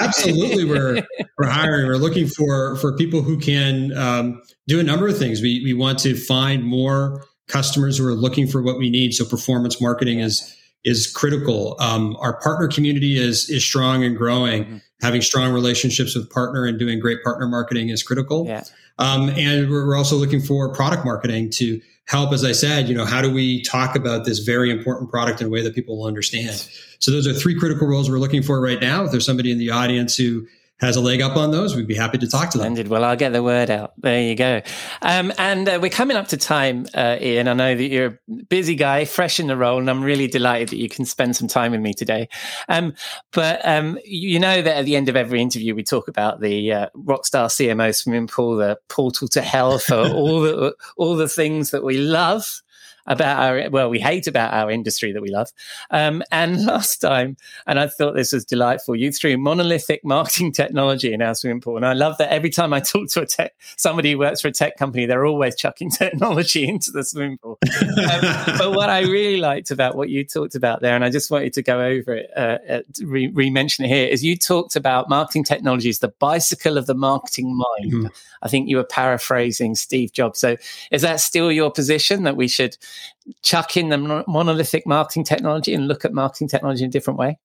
Absolutely, we're we're hiring. We're looking for for people who can um, do a number of things. We we want to find more customers who are looking for what we need. So performance marketing is is critical. Um, our partner community is is strong and growing. Mhm. Having strong relationships with partner and doing great partner marketing is critical. Yeah. Um, and we're also looking for product marketing to help. As I said, you know, how do we talk about this very important product in a way that people will understand? So those are three critical roles we're looking for right now. If there's somebody in the audience who has a leg up on those, we'd be happy to talk to them. Splendid. Well, I'll get the word out. There you go. Um, and uh, we're coming up to time, uh, Ian. I know that you're a busy guy, fresh in the role, and I'm really delighted that you can spend some time with me today. Um, but um, you know that at the end of every interview, we talk about the uh, Rockstar CMO swimming pool, the portal to hell for all the all the things that we love about our well we hate about our industry that we love. Um, and last time and i thought this was delightful you threw monolithic marketing technology in our swimming pool. And i love that every time i talk to a tech somebody who works for a tech company they're always chucking technology into the swimming pool. Um, but what i really liked about what you talked about there and i just wanted to go over it uh, uh, re- re-mention it here is you talked about marketing technology as the bicycle of the marketing mind. Mhm. i think you were paraphrasing steve jobs. So is that still your position that we should chuck in the mon- monolithic marketing technology and look at marketing technology in a different way?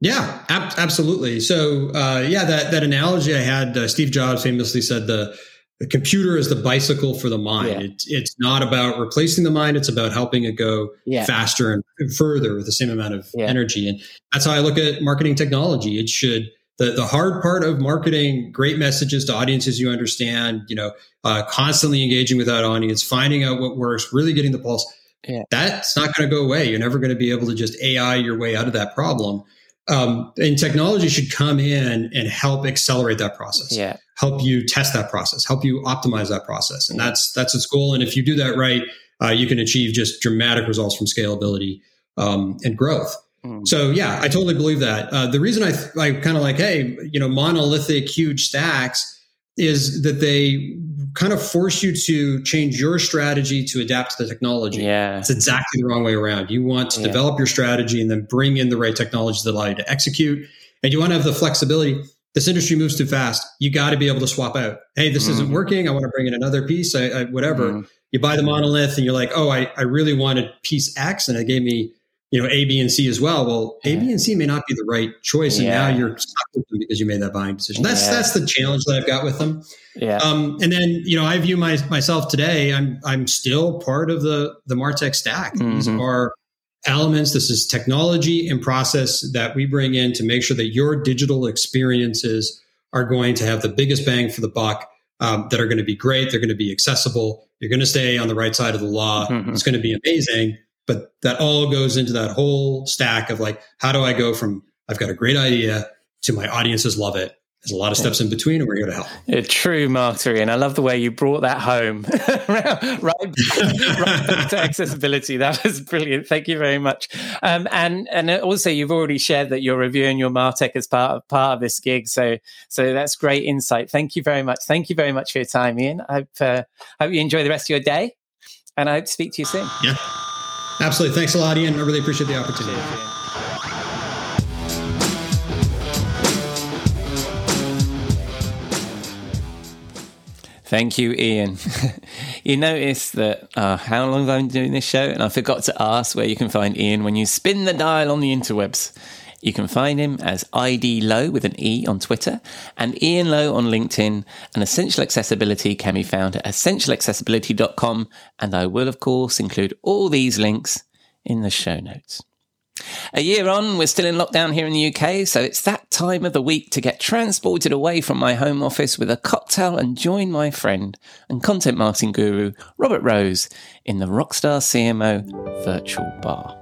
Yeah, ab- absolutely. So, uh, yeah, that that analogy I had, uh, Steve Jobs famously said the the computer is the bicycle for the mind. Yeah. It, it's not about replacing the mind. It's about helping it go Yeah. faster and further with the same amount of Yeah. energy. And that's how I look at marketing technology. It should the the hard part of marketing great messages to audiences you understand. You know, uh, constantly engaging with that audience, finding out what works, really getting the pulse. Yeah. That's not going to go away. You're never going to be able to just AI your way out of that problem. Um, and technology should come in and help accelerate that process Yeah. help you test that process, help you optimize that process, and that's that's its goal. And if you do that right, uh, you can achieve just dramatic results from scalability um, and growth. Mm. So yeah, I totally believe that. Uh, the reason I I kind of like, hey, you know, monolithic huge stacks is that they kind of force you to change your strategy to adapt to the technology. Yeah. It's exactly the wrong way around. You want to Yeah. develop your strategy and then bring in the right technologies that allow you to execute. And you want to have the flexibility. This industry moves too fast. You got to be able to swap out. Hey, this isn't Mhm. working. I want to bring in another piece. I, I, whatever. Mm. You buy the monolith and you're like, oh, I, I really wanted piece X and it gave me, you know, A, B, and C as well. Well, A, B, and C may not be the right choice. And Yeah. now you're stuck with them because you made that buying decision. That's Yeah. that's the challenge that I've got with them. Yeah. Um, and then, you know, I view my, myself today. I'm I'm still part of the the Martech stack. These Mhm. are elements. This is technology and process that we bring in to make sure that your digital experiences are going to have the biggest bang for the buck. Um, that are going to be great. They're going to be accessible. You're going to stay on the right side of the law. Mhm. It's going to be amazing. But that all goes into that whole stack of like, how do I go from I've got a great idea to my audiences love it? There's a lot of steps in between, and we're here to help. A true marketer, and I love the way you brought that home, right, right back to accessibility. That was brilliant. Thank you very much. Um, and and also, you've already shared that you're reviewing your Martech as part of part of this gig. So so that's great insight. Thank you very much. Thank you very much for your time, Ian. I hope uh, hope you enjoy the rest of your day, and I hope to speak to you soon. Yeah. Absolutely. Thanks a lot, Ian. I really appreciate the opportunity. Thank you, Ian. you notice that uh, how long have I been doing this show? And I forgot to ask where you can find Ian when you spin the dial on the interwebs. You can find him as ID Low with an E on Twitter and Ian Lowe on LinkedIn. And Essential Accessibility can be found at essentialaccessibility.com. And I will, of course, include all these links in the show notes. A year on, we're still in lockdown here in the UK, so it's that time of the week to get transported away from my home office with a cocktail and join my friend and content marketing guru, Robert Rose, in the Rockstar CMO virtual bar.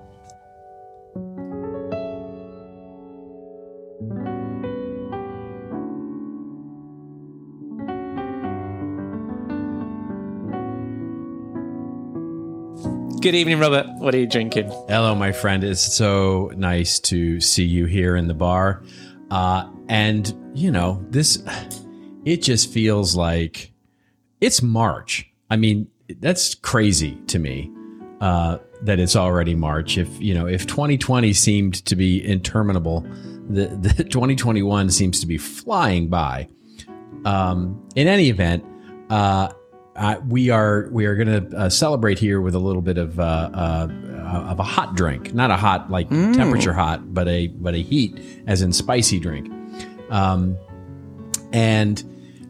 Good evening, Robert. What are you drinking? Hello, my friend. It's so nice to see you here in the bar. Uh, and, you know, this, it just feels like it's March. I mean, that's crazy to me uh, that it's already March. If, you know, if 2020 seemed to be interminable, the, the 2021 seems to be flying by. Um, in any event, uh, uh, we are we are going to uh, celebrate here with a little bit of uh, uh, of a hot drink, not a hot like temperature hot, but a but a heat as in spicy drink. Um, and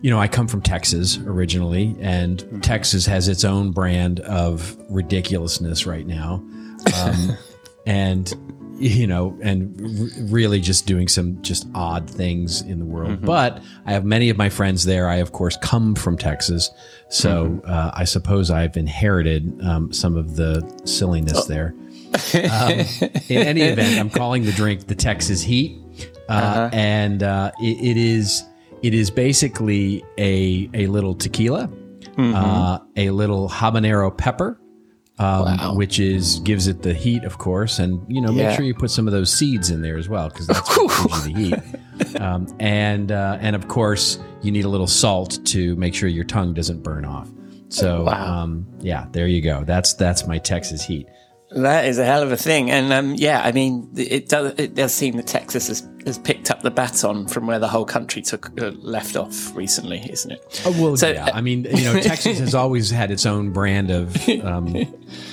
you know, I come from Texas originally, and Texas has its own brand of ridiculousness right now, um, and you know, and r- really just doing some just odd things in the world. But I have many of my friends there. I of course come from Texas, so uh, I suppose I've inherited um, some of the silliness there. Um, in any event, I'm calling the drink the Texas Heat, uh, and uh, it, it is it is basically a a little tequila, uh, a little habanero pepper, um, which is gives it the heat, of course, and you know Yeah. make sure you put some of those seeds in there as well because that's what gives you the heat. Um, and uh, and of course you need a little salt to make sure your tongue doesn't burn off. So Wow. um, yeah, there you go. That's that's my Texas heat. That is a hell of a thing, and um, yeah, I mean, it does. It does seem that Texas has, has picked up the baton from where the whole country took uh, left off recently, isn't it? Oh, well, So, yeah. I mean, you know, Texas has always had its own brand of um,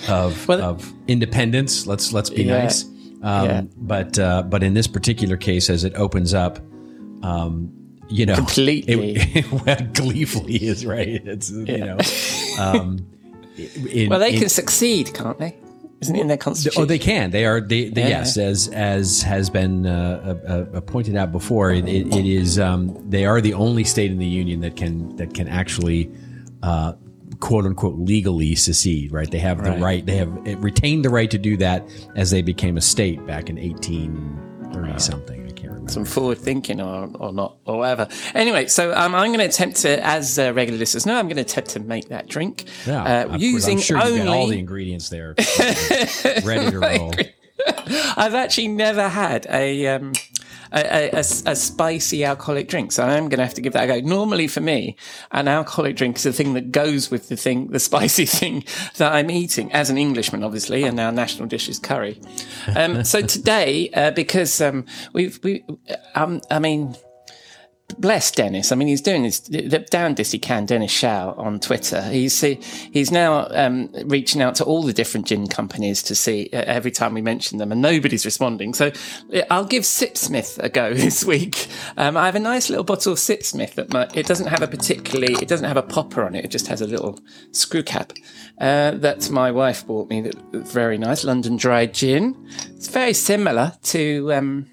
of, Well, of independence. Let's let's be Yeah. nice. Um, Yeah. But uh, but in this particular case, as it opens up, um, you know, Completely. it- well, gleefully is right. It's you know, um, in- Well, they in- can succeed, can't they? Isn't it in their constitution? Oh, they can. They are. They, they Yeah. yes, as as has been uh, uh, uh, pointed out before, it, it, it is. Um, they are the only state in the union that can that can actually, uh, quote unquote, legally secede. Right? They have the Right. right. They have retained the right to do that as they became a state back in eighteen thirty something. I can't remember. some forward thinking or, or not or whatever. Anyway, so um, I'm going to attempt to, as uh, regular listeners know, I'm going to attempt to make that drink Yeah, uh, using I'm sure only. all the ingredients there, ready to roll. I've actually never had a, um, a, a, a spicy alcoholic drink, so I'm going to have to give that a go. Normally, for me, an alcoholic drink is the thing that goes with the thing, the spicy thing that I'm eating. As an Englishman, obviously, and our national dish is curry. Um, so today, uh, because um, we've, we, um, I mean bless Dennis. I mean, he's doing his damnedest he can. Dennis Shaw on Twitter. He's he's now um, reaching out to all the different gin companies to see uh, every time we mention them, and nobody's responding. So uh, I'll give Sipsmith a go this week. Um, I have a nice little bottle of Sipsmith that my, it doesn't have a particularly it doesn't have a popper on it. It just has a little screw cap. Uh, that my wife bought me. That, very nice London dry gin. It's very similar to. Um,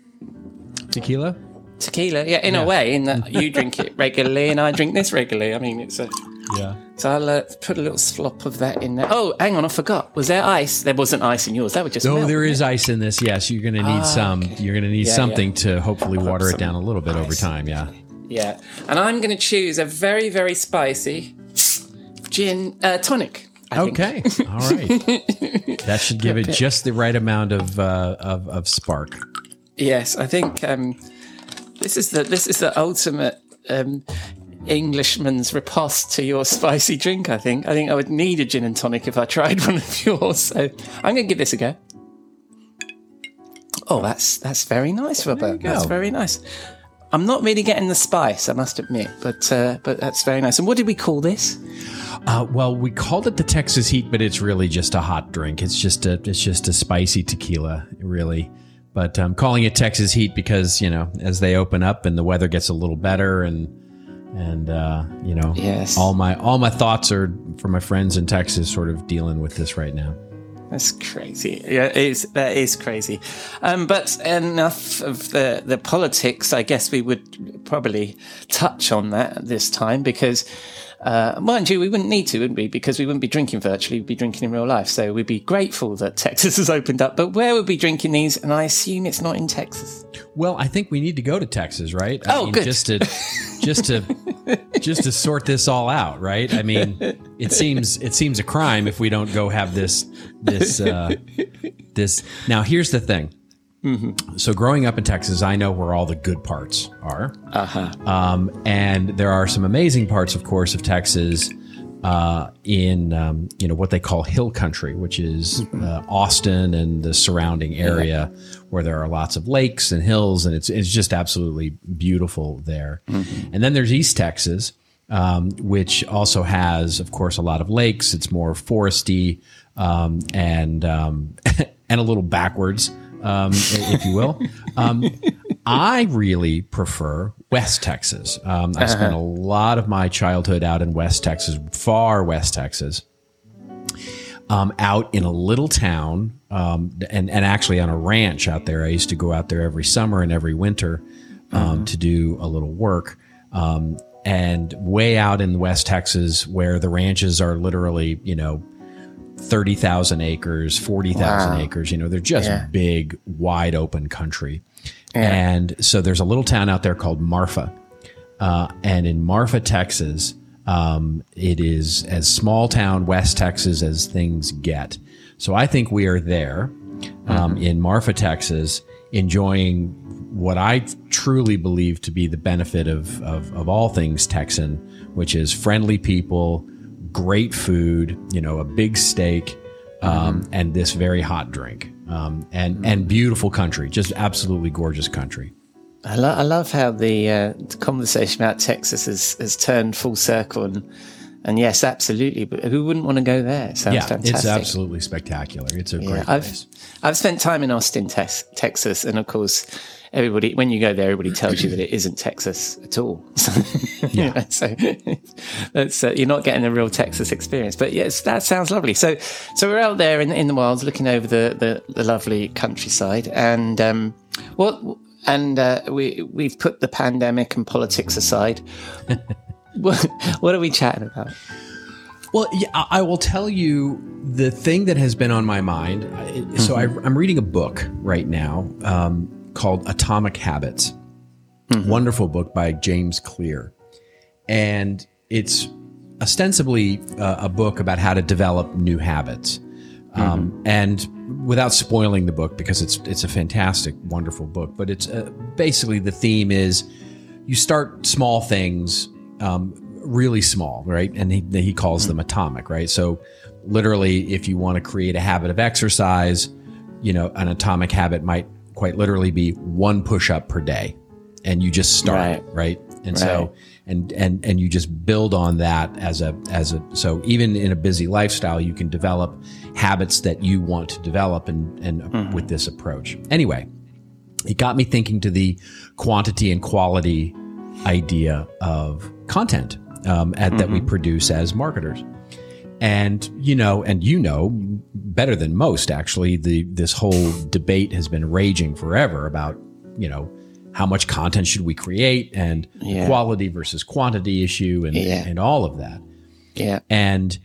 Tequila. Tequila. Yeah, in a way, in that you drink it regularly and I drink this regularly. I mean, it's a. Yeah. So I'll uh, put a little slop of that in there. Oh, hang on, I forgot. Was there ice? There wasn't ice in yours. That would just. Melt, there wouldn't ice in this. Yes, you're going to need some. You're going to need Yeah, something to hopefully water it down a little bit over time. Yeah. Yeah, and I'm going to choose a very, very spicy gin uh, tonic. I. Okay. All right. That should give it just the right amount of uh, of, of spark. Yes, I think um, this is the this is the ultimate um, Englishman's riposte to your spicy drink. I think. I think I would need a gin and tonic if I tried one of yours. So I'm going to give this a go. Oh, that's that's very nice, Robert. That's very nice. I'm not really getting the spice, I must admit, but uh, but that's very nice. And what did we call this? Uh, well, we called it the Texas Heat, but it's really just a hot drink. It's just a it's just a spicy tequila, really. But I'm calling it Texas Heat because you know as they open up and the weather gets a little better and and uh, you know Yes. all my all my thoughts are for my friends in Texas, sort of dealing with this right now. That's crazy. Yeah, it is, that is crazy. Um, but enough of the, the politics. I guess we would probably touch on that this time because, uh, mind you, we wouldn't need to, wouldn't we? Because we wouldn't be drinking virtually, we'd be drinking in real life. So we'd be grateful that Texas has opened up. But where would we be drinking these? And I assume it's not in Texas. Well, I think we need to go to Texas, right? I Oh, mean, good. Just to, just to, just to sort this all out, right? I mean, it seems it seems a crime if we don't go have this this uh, this. Now, here's the thing. So, growing up in Texas, I know where all the good parts are, uh-huh. um, and there are some amazing parts, of course, of Texas uh, in um, you know what they call Hill Country, which is uh, Austin and the surrounding area, where there are lots of lakes and hills, and it's it's just absolutely beautiful there. And then there's East Texas, um, which also has, of course, a lot of lakes. It's more foresty um, and um, and a little backwards, um, if you will. Um, I really prefer West Texas. Um, I spent a lot of my childhood out in West Texas, far West Texas, um, out in a little town, um, and and actually on a ranch out there. I used to go out there every summer and every winter um, to do a little work. Um, and way out in West Texas, where the ranches are literally, you know, thirty thousand acres, forty thousand Wow. acres. You know, they're just Yeah. big, wide open country. And so there's a little town out there called Marfa. Uh, and in Marfa, Texas, um, it is as small town West Texas as things get. So I think we are there um, in Marfa, Texas, enjoying what I truly believe to be the benefit of, of, of all things Texan, which is friendly people, great food, you know, a big steak, um, and this very hot drink. Um, and, and beautiful country, just absolutely gorgeous country. I, lo- I love how the, uh, the conversation about Texas has, has turned full circle. And, and yes, absolutely. But who wouldn't want to go there? It sounds yeah, fantastic. it's absolutely spectacular. It's a Yeah, great I've place. I've spent time in Austin, Tex- Texas, and of course, everybody when you go there, everybody tells you that it isn't Texas at all. So, you know, so that's uh, you're not getting a real Texas experience. But yes, that sounds lovely. So so we're out there in in the wilds, looking over the the, the lovely countryside, and um, what and uh, we we've put the pandemic and politics aside. what, what are we chatting about? Well, yeah, I will tell you the thing that has been on my mind. So I, I'm reading a book right now um, called Atomic Habits. Wonderful book by James Clear, and it's ostensibly uh, a book about how to develop new habits. Um, And without spoiling the book, because it's it's a fantastic, wonderful book, but it's uh, basically the theme is you start small things, um, really small, right? And he he calls them atomic, right? So literally, if you want to create a habit of exercise, you know, an atomic habit might quite literally be one push up per day, and you just start, Right. right? And so and and and you just build on that as a as a so even in a busy lifestyle you can develop habits that you want to develop and and with this approach. Anyway it got me thinking to the quantity and quality idea of content um, at, that we produce as marketers and you know and you know better than most actually the this whole debate has been raging forever about you know how much content should we create and Yeah. quality versus quantity issue and Yeah. and all of that Yeah, and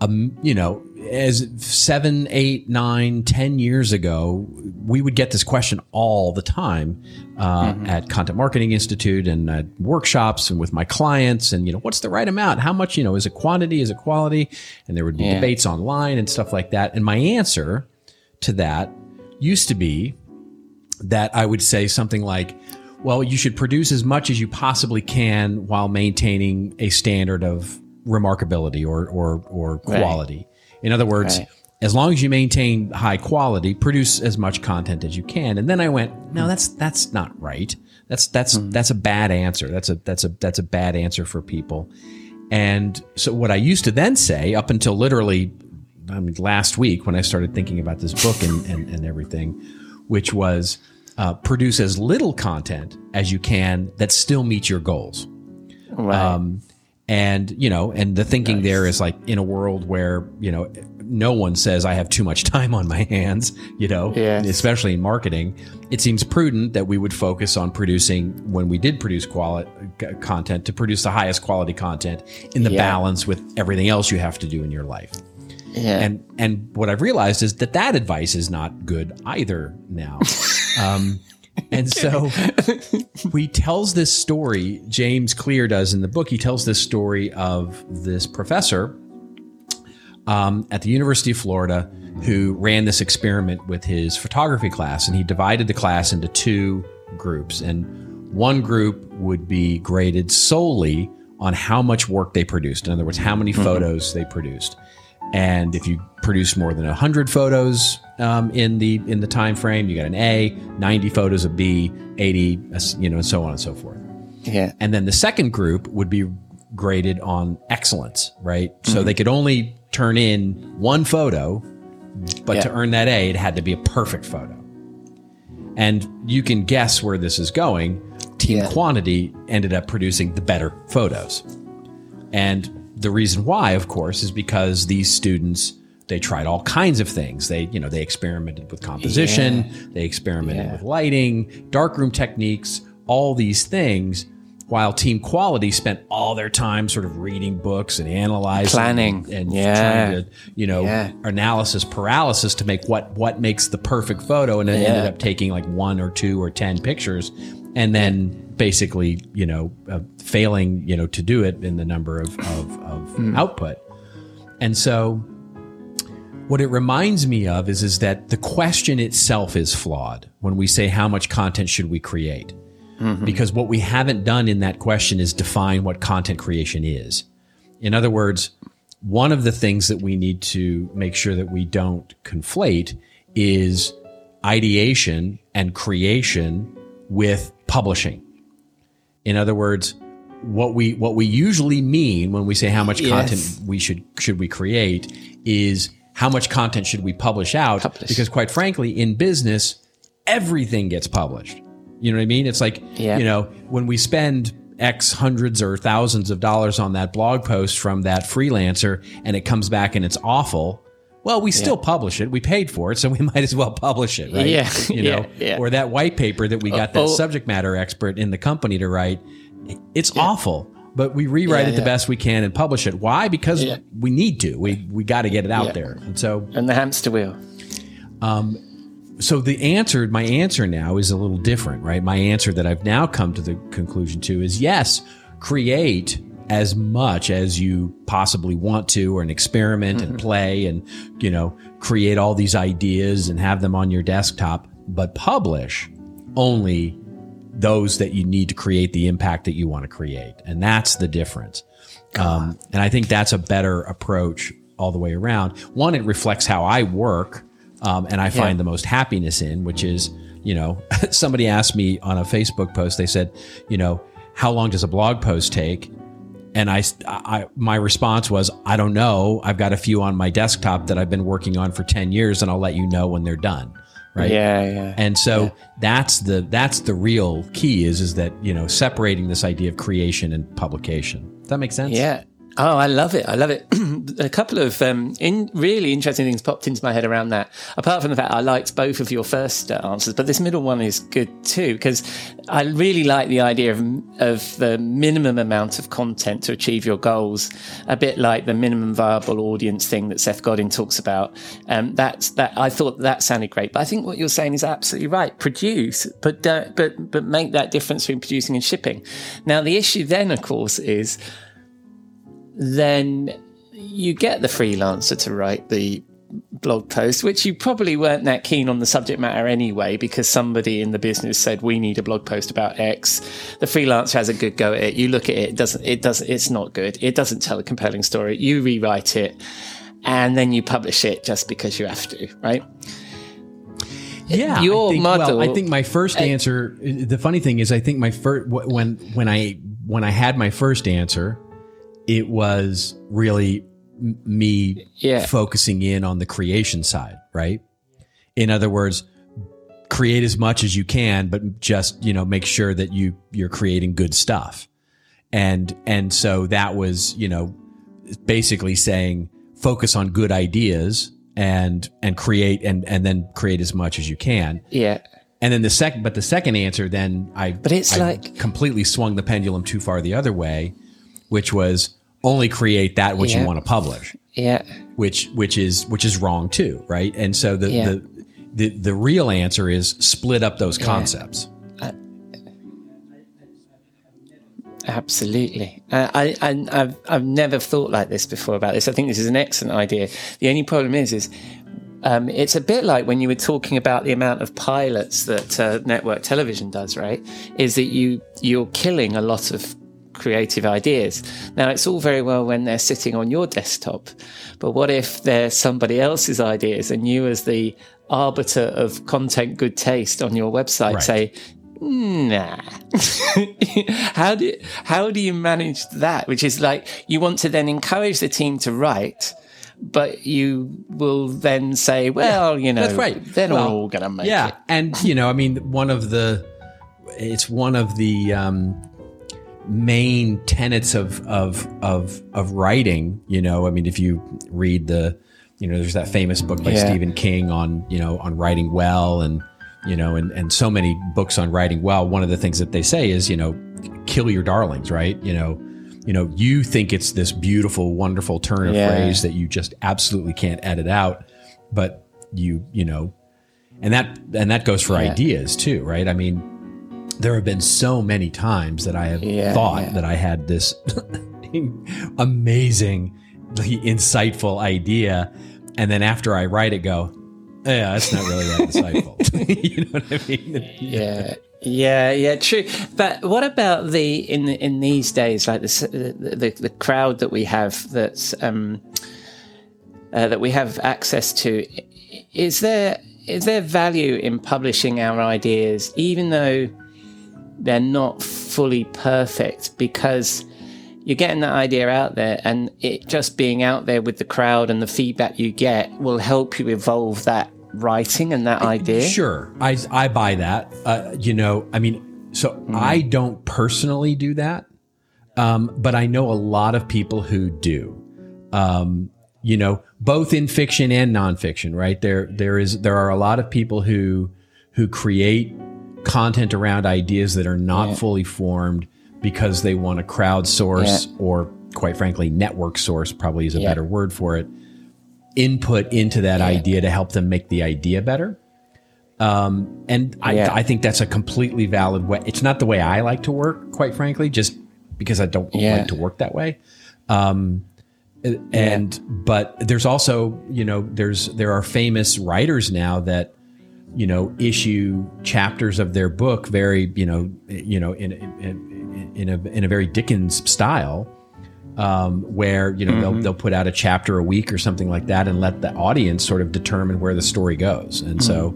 um, you know as seven eight nine ten years ago we would get this question all the time uh, at content marketing institute and at workshops and with my clients and you know what's the right amount? How much you know is it quantity? Is it quality? And there would be Yeah. debates online and stuff like that. And my answer to that used to be that I would say something like, well, you should produce as much as you possibly can while maintaining a standard of remarkability or or or Right. In other words, Right. as long as you maintain high quality, produce as much content as you can. And then I went, no, that's that's not right. That's that's that's a bad answer. That's a that's a that's a bad answer for people. And so what I used to then say up until literally I mean, last week when I started thinking about this book and, and, and everything, which was uh, produce as little content as you can that still meets your goals. right. Um, and you know, and the thinking there is like in a world where you know no one says I have too much time on my hands. You know, Yes. especially in marketing, it seems prudent that we would focus on producing when we did produce quality content to produce the highest quality content in the Yeah. balance with everything else you have to do in your life. yeah. And and what I've realized is that that advice is not good either now. um, and so he tells this story. James Clear does in the book. He tells this story of this professor um, at the University of Florida who ran this experiment with his photography class, and he divided the class into two groups. And one group would be graded solely on how much work they produced. In other words, how many photos they produced. And if you produce more than 100 photos um, in the in the time frame, you got an A. 90 photos a B. 80, uh, you know, and so on and so forth. yeah. And then the second group would be graded on excellence, right? So they could only turn in one photo, but to earn that A, it had to be a perfect photo. And you can guess where this is going. Team Yeah. Quantity ended up producing the better photos. And the reason why, of course, is because these students they tried all kinds of things. They, you know, they experimented with composition, they experimented Yeah. with lighting, darkroom techniques, all these things. While Team Quality spent all their time sort of reading books and analyzing, Planning. and, and Yeah. trying to, you know, Yeah. analysis paralysis to make what what makes the perfect photo, and it Yeah. ended up taking like one or two or ten pictures, and then basically, you know, uh, failing, you know, to do it in the number of of, of Hmm. output. And so, what it reminds me of is is that the question itself is flawed when we say how much content should we create, because what we haven't done in that question is define what content creation is. In other words, one of the things that we need to make sure that we don't conflate is ideation and creation with publishing. In other words, what we what we usually mean when we say how much Yes. content we should should we create is how much content should we publish out Publish. because quite frankly in business everything gets published You know what I mean? It's like, Yeah. you know, when we spend X hundreds or thousands of dollars on that blog post from that freelancer and it comes back and it's awful, well, we still publish it. We paid for it, so we might as well publish it, right? Yeah, You yeah, know, yeah. or that white paper that we got that oh. subject matter expert in the company to write. It's awful, but we rewrite Yeah, it the best we can and publish it. Why? Because Yeah. we need to. We we got to get it out Yeah. there. And so And the hamster wheel. Um so the answer my answer now is a little different right my answer that i've now come to the conclusion to is yes create as much as you possibly want to or an experiment and play and you know create all these ideas and have them on your desktop but publish only those that you need to create the impact that you want to create. And that's the difference. Um, and i think that's a better approach all the way around. One it reflects how i work um, and i find the most happiness in which is you know somebody asked me on a facebook post they said you know how long does a blog post take and I, I, my response was, I don't know. I've got a few on my desktop that I've been working on for 10 years and I'll let you know when they're done. Right. Yeah, yeah. And so that's the, that's the real key is, is that, you know, separating this idea of creation and publication. Does that make sense? Yeah. Oh, I love it. I love it. a couple of um, in really interesting things popped into my head around that. Apart from the fact I liked both of your first uh, answers, but this middle one is good too because I really like the idea of of the minimum amount of content to achieve your goals. A bit like the minimum viable audience thing that Seth Godin talks about. Um, that's that. I thought that sounded great, but I think what you're saying is absolutely right. Produce, but don't, but but make that difference between producing and shipping. Now the issue then, of course, is then you get the freelancer to write the blog post, which you probably weren't that keen on the subject matter anyway, because somebody in the business said we need a blog post about X. The freelancer has a good go at it. You look at it, it doesn't, it doesn't, it's not good. It doesn't tell a compelling story. You rewrite it, and then you publish it just because you have to, right? Yeah. Your I think, model- Well, I think my first uh, answer, the funny thing is, I think my first, when, when I, when I had my first answer, it was really me Yeah. focusing in on the creation side, right? In other words, create as much as you can, but just, you know, make sure that you, you're creating good stuff. And, and so that was, you know, basically saying focus on good ideas and, and create and, and then create as much as you can. Yeah. And then the second, but the second answer, then I, But it's I like- completely swung the pendulum too far the other way, which was only create that which Yeah. you want to publish, Yeah. which which is which is wrong too, right? And so the Yeah. the, the the real answer is split up those concepts. Absolutely. Uh, I, I, I've, I've never thought like this before about this. I think this is an excellent idea. The only problem is, is um, it's a bit like when you were talking about the amount of pilots that uh, network television does, right? Is that you you're killing a lot of creative ideas. Now it's all very well when they're sitting on your desktop, but what if they're somebody else's ideas and you, as the arbiter of content good taste on your website, Right. say, Nah. how do how do you manage that? Which is like you want to then encourage the team to write, but you will then say, well, you know, That's right. they're Well, all going to make it. yeah, it. and you know, I mean, one of the it's one of the um, main tenets of of of of writing. You know, I mean, if you read the, you know, there's that famous book by Yeah. Stephen King on you know on writing well, and you know, and and so many books on writing well. One of the things that they say is, you know, kill your darlings, right? You know. You know, you think it's this beautiful, wonderful turn of Yeah. phrase that you just absolutely can't edit out, but you, you know, and that and that goes for Yeah. ideas too right i mean there have been so many times that i have Yeah, thought yeah. that i had this amazingly insightful idea and then after i write it go yeah that's not really that insightful you know what i mean Yeah. Yeah, yeah, true. But what about the in in these days, like the, the the crowd that we have that's um, uh, that we have access to? Is there is there value in publishing our ideas, even though they're not fully perfect? Because you're getting that idea out there, and it just being out there with the crowd and the feedback you get will help you evolve that writing and that idea. Sure, I I buy that. Uh, you know, I mean, so I don't personally do that, um, but I know a lot of people who do. Um, you know, both in fiction and nonfiction, right? There there is there are a lot of people who who create content around ideas that are not fully formed because they want to crowdsource or quite frankly network source probably is a Yeah. better word for it input into that idea to help them make the idea better. Um, and I, Yeah. I think that's a completely valid way. It's not the way i like to work quite frankly just because i don't Yeah. like to work that way. Um, and but there's also you know there's there are famous writers now that you know issue chapters of their book very you know you know in in, in a in a very Dickens style um, where you know they'll they'll put out a chapter a week or something like that and let the audience sort of determine where the story goes. And so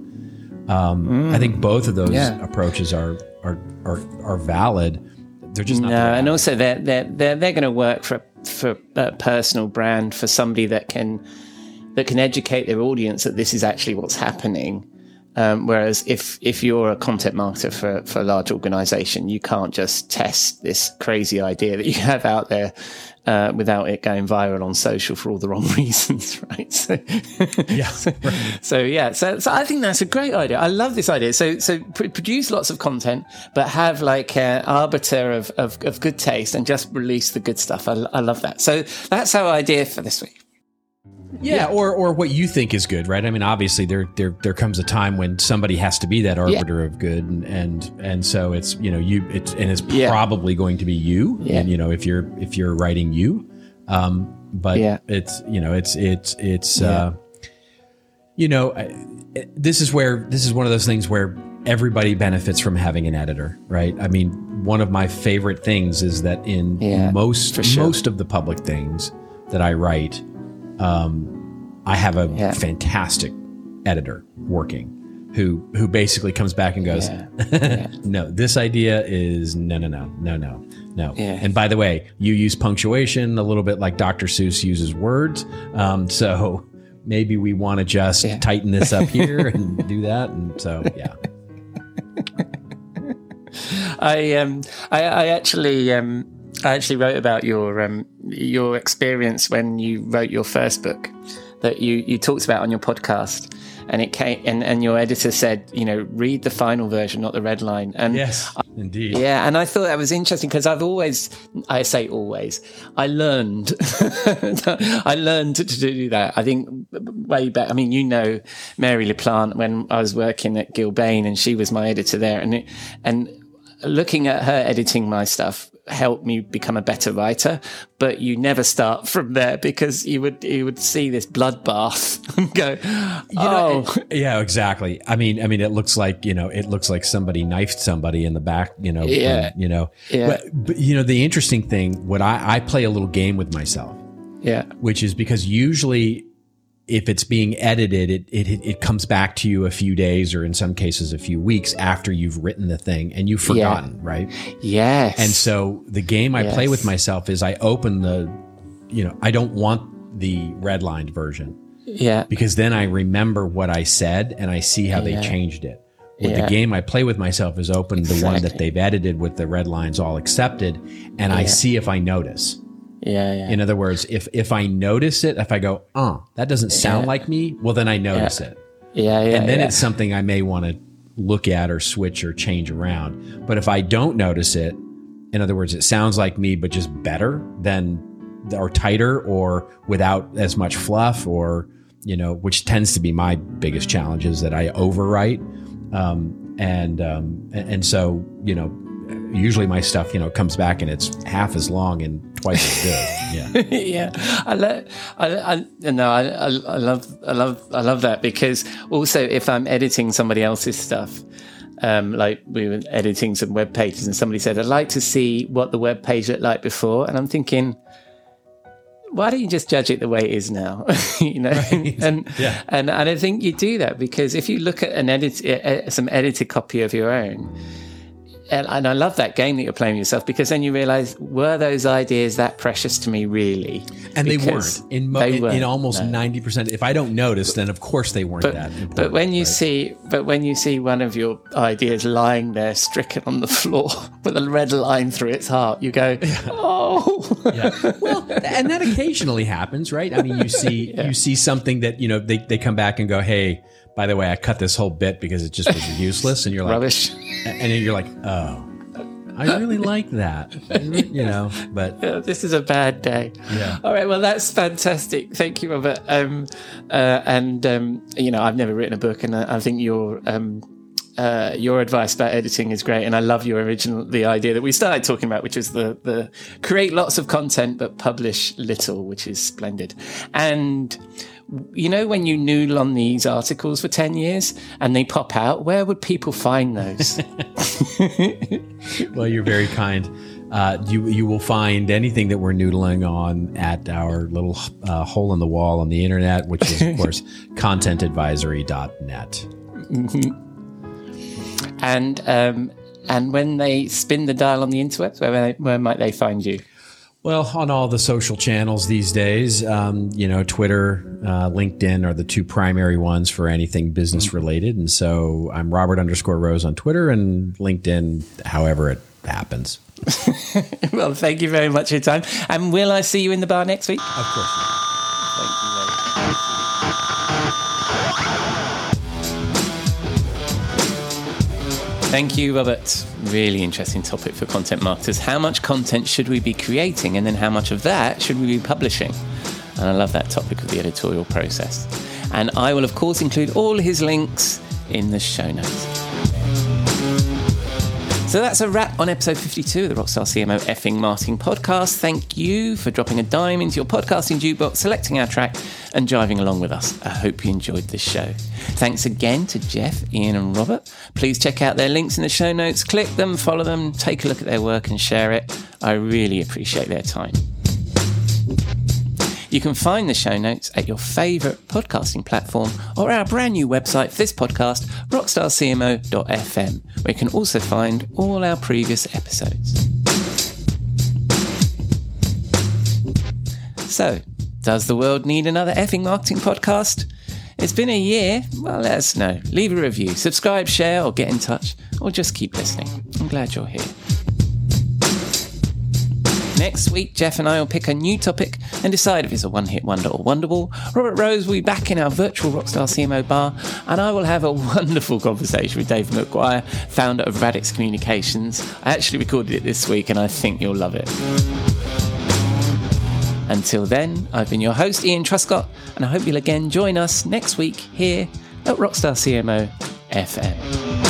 um, I think both of those Yeah. approaches are are are are valid. They're just not No, the way I and also they're they're they're, they're going to work for for a personal brand for somebody that can that can educate their audience that this is actually what's happening. Um, whereas if if you're a content marketer for for a large organization, you can't just test this crazy idea that you have out there uh, without it going viral on social for all the wrong reasons, right? So, yeah so yeah, so, so I think that's a great idea. I love this idea. So so pr- produce lots of content, but have like an arbiter of, of, of good taste and just release the good stuff. I, I love that. So that's our idea for this week. Yeah, or or what you think is good, right? I mean, obviously there there there comes a time when somebody has to be that arbiter of good, and and and so it's you know you it's and it's Yeah. probably going to be you, Yeah. and you know if you're if you're writing you, um, but Yeah. it's you know it's it's it's uh, you know this is where this is one of those things where everybody benefits from having an editor, right? I mean, one of my favorite things is that in Yeah, most sure. most of the public things that I write. I have a Yeah. fantastic editor working who who basically comes back and goes, "No, this idea is no, no, no, no, no, no." Yeah. And by the way, you use punctuation a little bit like Dr. Seuss uses words, um, so maybe we want to just Yeah. tighten this up here and do that. And so, yeah, I um I, I actually um I actually wrote about your um your experience when you wrote your first book that you you talked about on your podcast. And it came and, and your editor said you know read the final version not the red line. And yes, indeed, yeah, and I thought that was interesting because I've always, I say always, I learned, I learned to, do that. I think way back, I mean, you know, Mary Laplante when I was working at Gilbane and she was my editor there. And, it, and looking at her editing my stuff helped me become a better writer. But you never start from there because you would, you would see this bloodbath and go, you know, oh, yeah, exactly. I mean, I mean, it looks like you know, it looks like somebody knifed somebody in the back, you know. Yeah. and, you know. Yeah. But, but you know, the interesting thing, what I I play a little game with myself, yeah, which is because usually, if it's being edited, it it it comes back to you a few days, or in some cases, a few weeks after you've written the thing and you've forgotten, right? yes. And so the game I play with myself is I open the, you know, I don't want the redlined version yeah, because then I remember what I said and I see how they changed it. With Yeah. the game I play with myself is open the one that they've edited with the red lines all accepted, and I see if I notice. Yeah, yeah. In other words, if if I notice it, if I go, "Uh, that doesn't sound Yeah. like me," well then I notice it, Yeah, yeah. and then yeah. it's something I may want to look at or switch or change around. But if I don't notice it, in other words, it sounds like me but just better than or tighter or without as much fluff or you know, which tends to be my biggest challenge is that I overwrite, um, and um, and so you know. Usually my stuff, you know, comes back and it's half as long and twice as good. Yeah. yeah, I, lo- I, I no, I, I, I love, I love, I love that because also if I'm editing somebody else's stuff, um, like we were editing some web pages and somebody said, I'd like to see what the web page looked like before, and I'm thinking, why don't you just judge it the way it is now? you know, and Yeah. and and I think you do that because if you look at an edit, uh, some edited copy of your own, and, and I love that game that you're playing yourself because then you realize were those ideas that precious to me really? And they weren't in, mo- they weren't, in almost no. ninety percent. If I don't notice, then of course they weren't But, that. Important, but when you right? see but when you see one of your ideas lying there stricken on the floor with a red line through its heart, you go, oh, yeah. Well, and that occasionally happens, right? I mean, you see you see something that you know they, they come back and go, "Hey, by the way, I cut this whole bit because it just was useless," and you're like, rubbish. and then you're like, "Oh, I really like that," you know. But Yeah, this is a bad day. Yeah. All right. Well, that's fantastic. Thank you, Robert. Um, uh, and um, you know, I've never written a book, and I, I think your um, uh, your advice about editing is great. And I love your original the idea that we started talking about, which is the the create lots of content but publish little, which is splendid. And you know, when you noodle on these articles for ten years and they pop out, where would people find those? well, you're very kind. Uh, you you will find anything that we're noodling on at our little uh, hole in the wall on the internet, which is of course contentadvisory.net. and um, and when they spin the dial on the interwebs, where, where might they find you? Well, on all the social channels these days, um, you know, Twitter, uh, LinkedIn are the two primary ones for anything business related. And so I'm Robert underscore Rose on Twitter and LinkedIn, however it happens. well, thank you very much for your time. And will I see you in the bar next week? Of course. Thank you, Robert. Really interesting topic for content marketers. How much content should we be creating, and then how much of that should we be publishing? And I love that topic of the editorial process. And I will, of course, include all his links in the show notes. So that's a wrap on episode 52 of the Rockstar CMO effing marketing podcast. Thank you for dropping a dime into your podcasting jukebox, selecting our track, and driving along with us. I hope you enjoyed this show. Thanks again to Jeff, Ian, and Robert. Please check out their links in the show notes, click them, follow them, take a look at their work, and share it. I really appreciate their time. You can find the show notes at your favourite podcasting platform or our brand new website for this podcast, rockstarcmo.fm, where you can also find all our previous episodes. So, does the world need another effing marketing podcast? It's been a year. Well, let us know. Leave a review, subscribe, share, or get in touch, or just keep listening. I'm glad you're here. Next week, Jeff and I will pick a new topic and decide if it's a one hit wonder or wonderwall. Robert Rose will be back in our virtual Rockstar CMO bar, and I will have a wonderful conversation with Dave McGuire, founder of Radix Communications. I actually recorded it this week, and I think you'll love it. Until then, I've been your host, Ian Truscott, and I hope you'll again join us next week here at Rockstar CMO FM.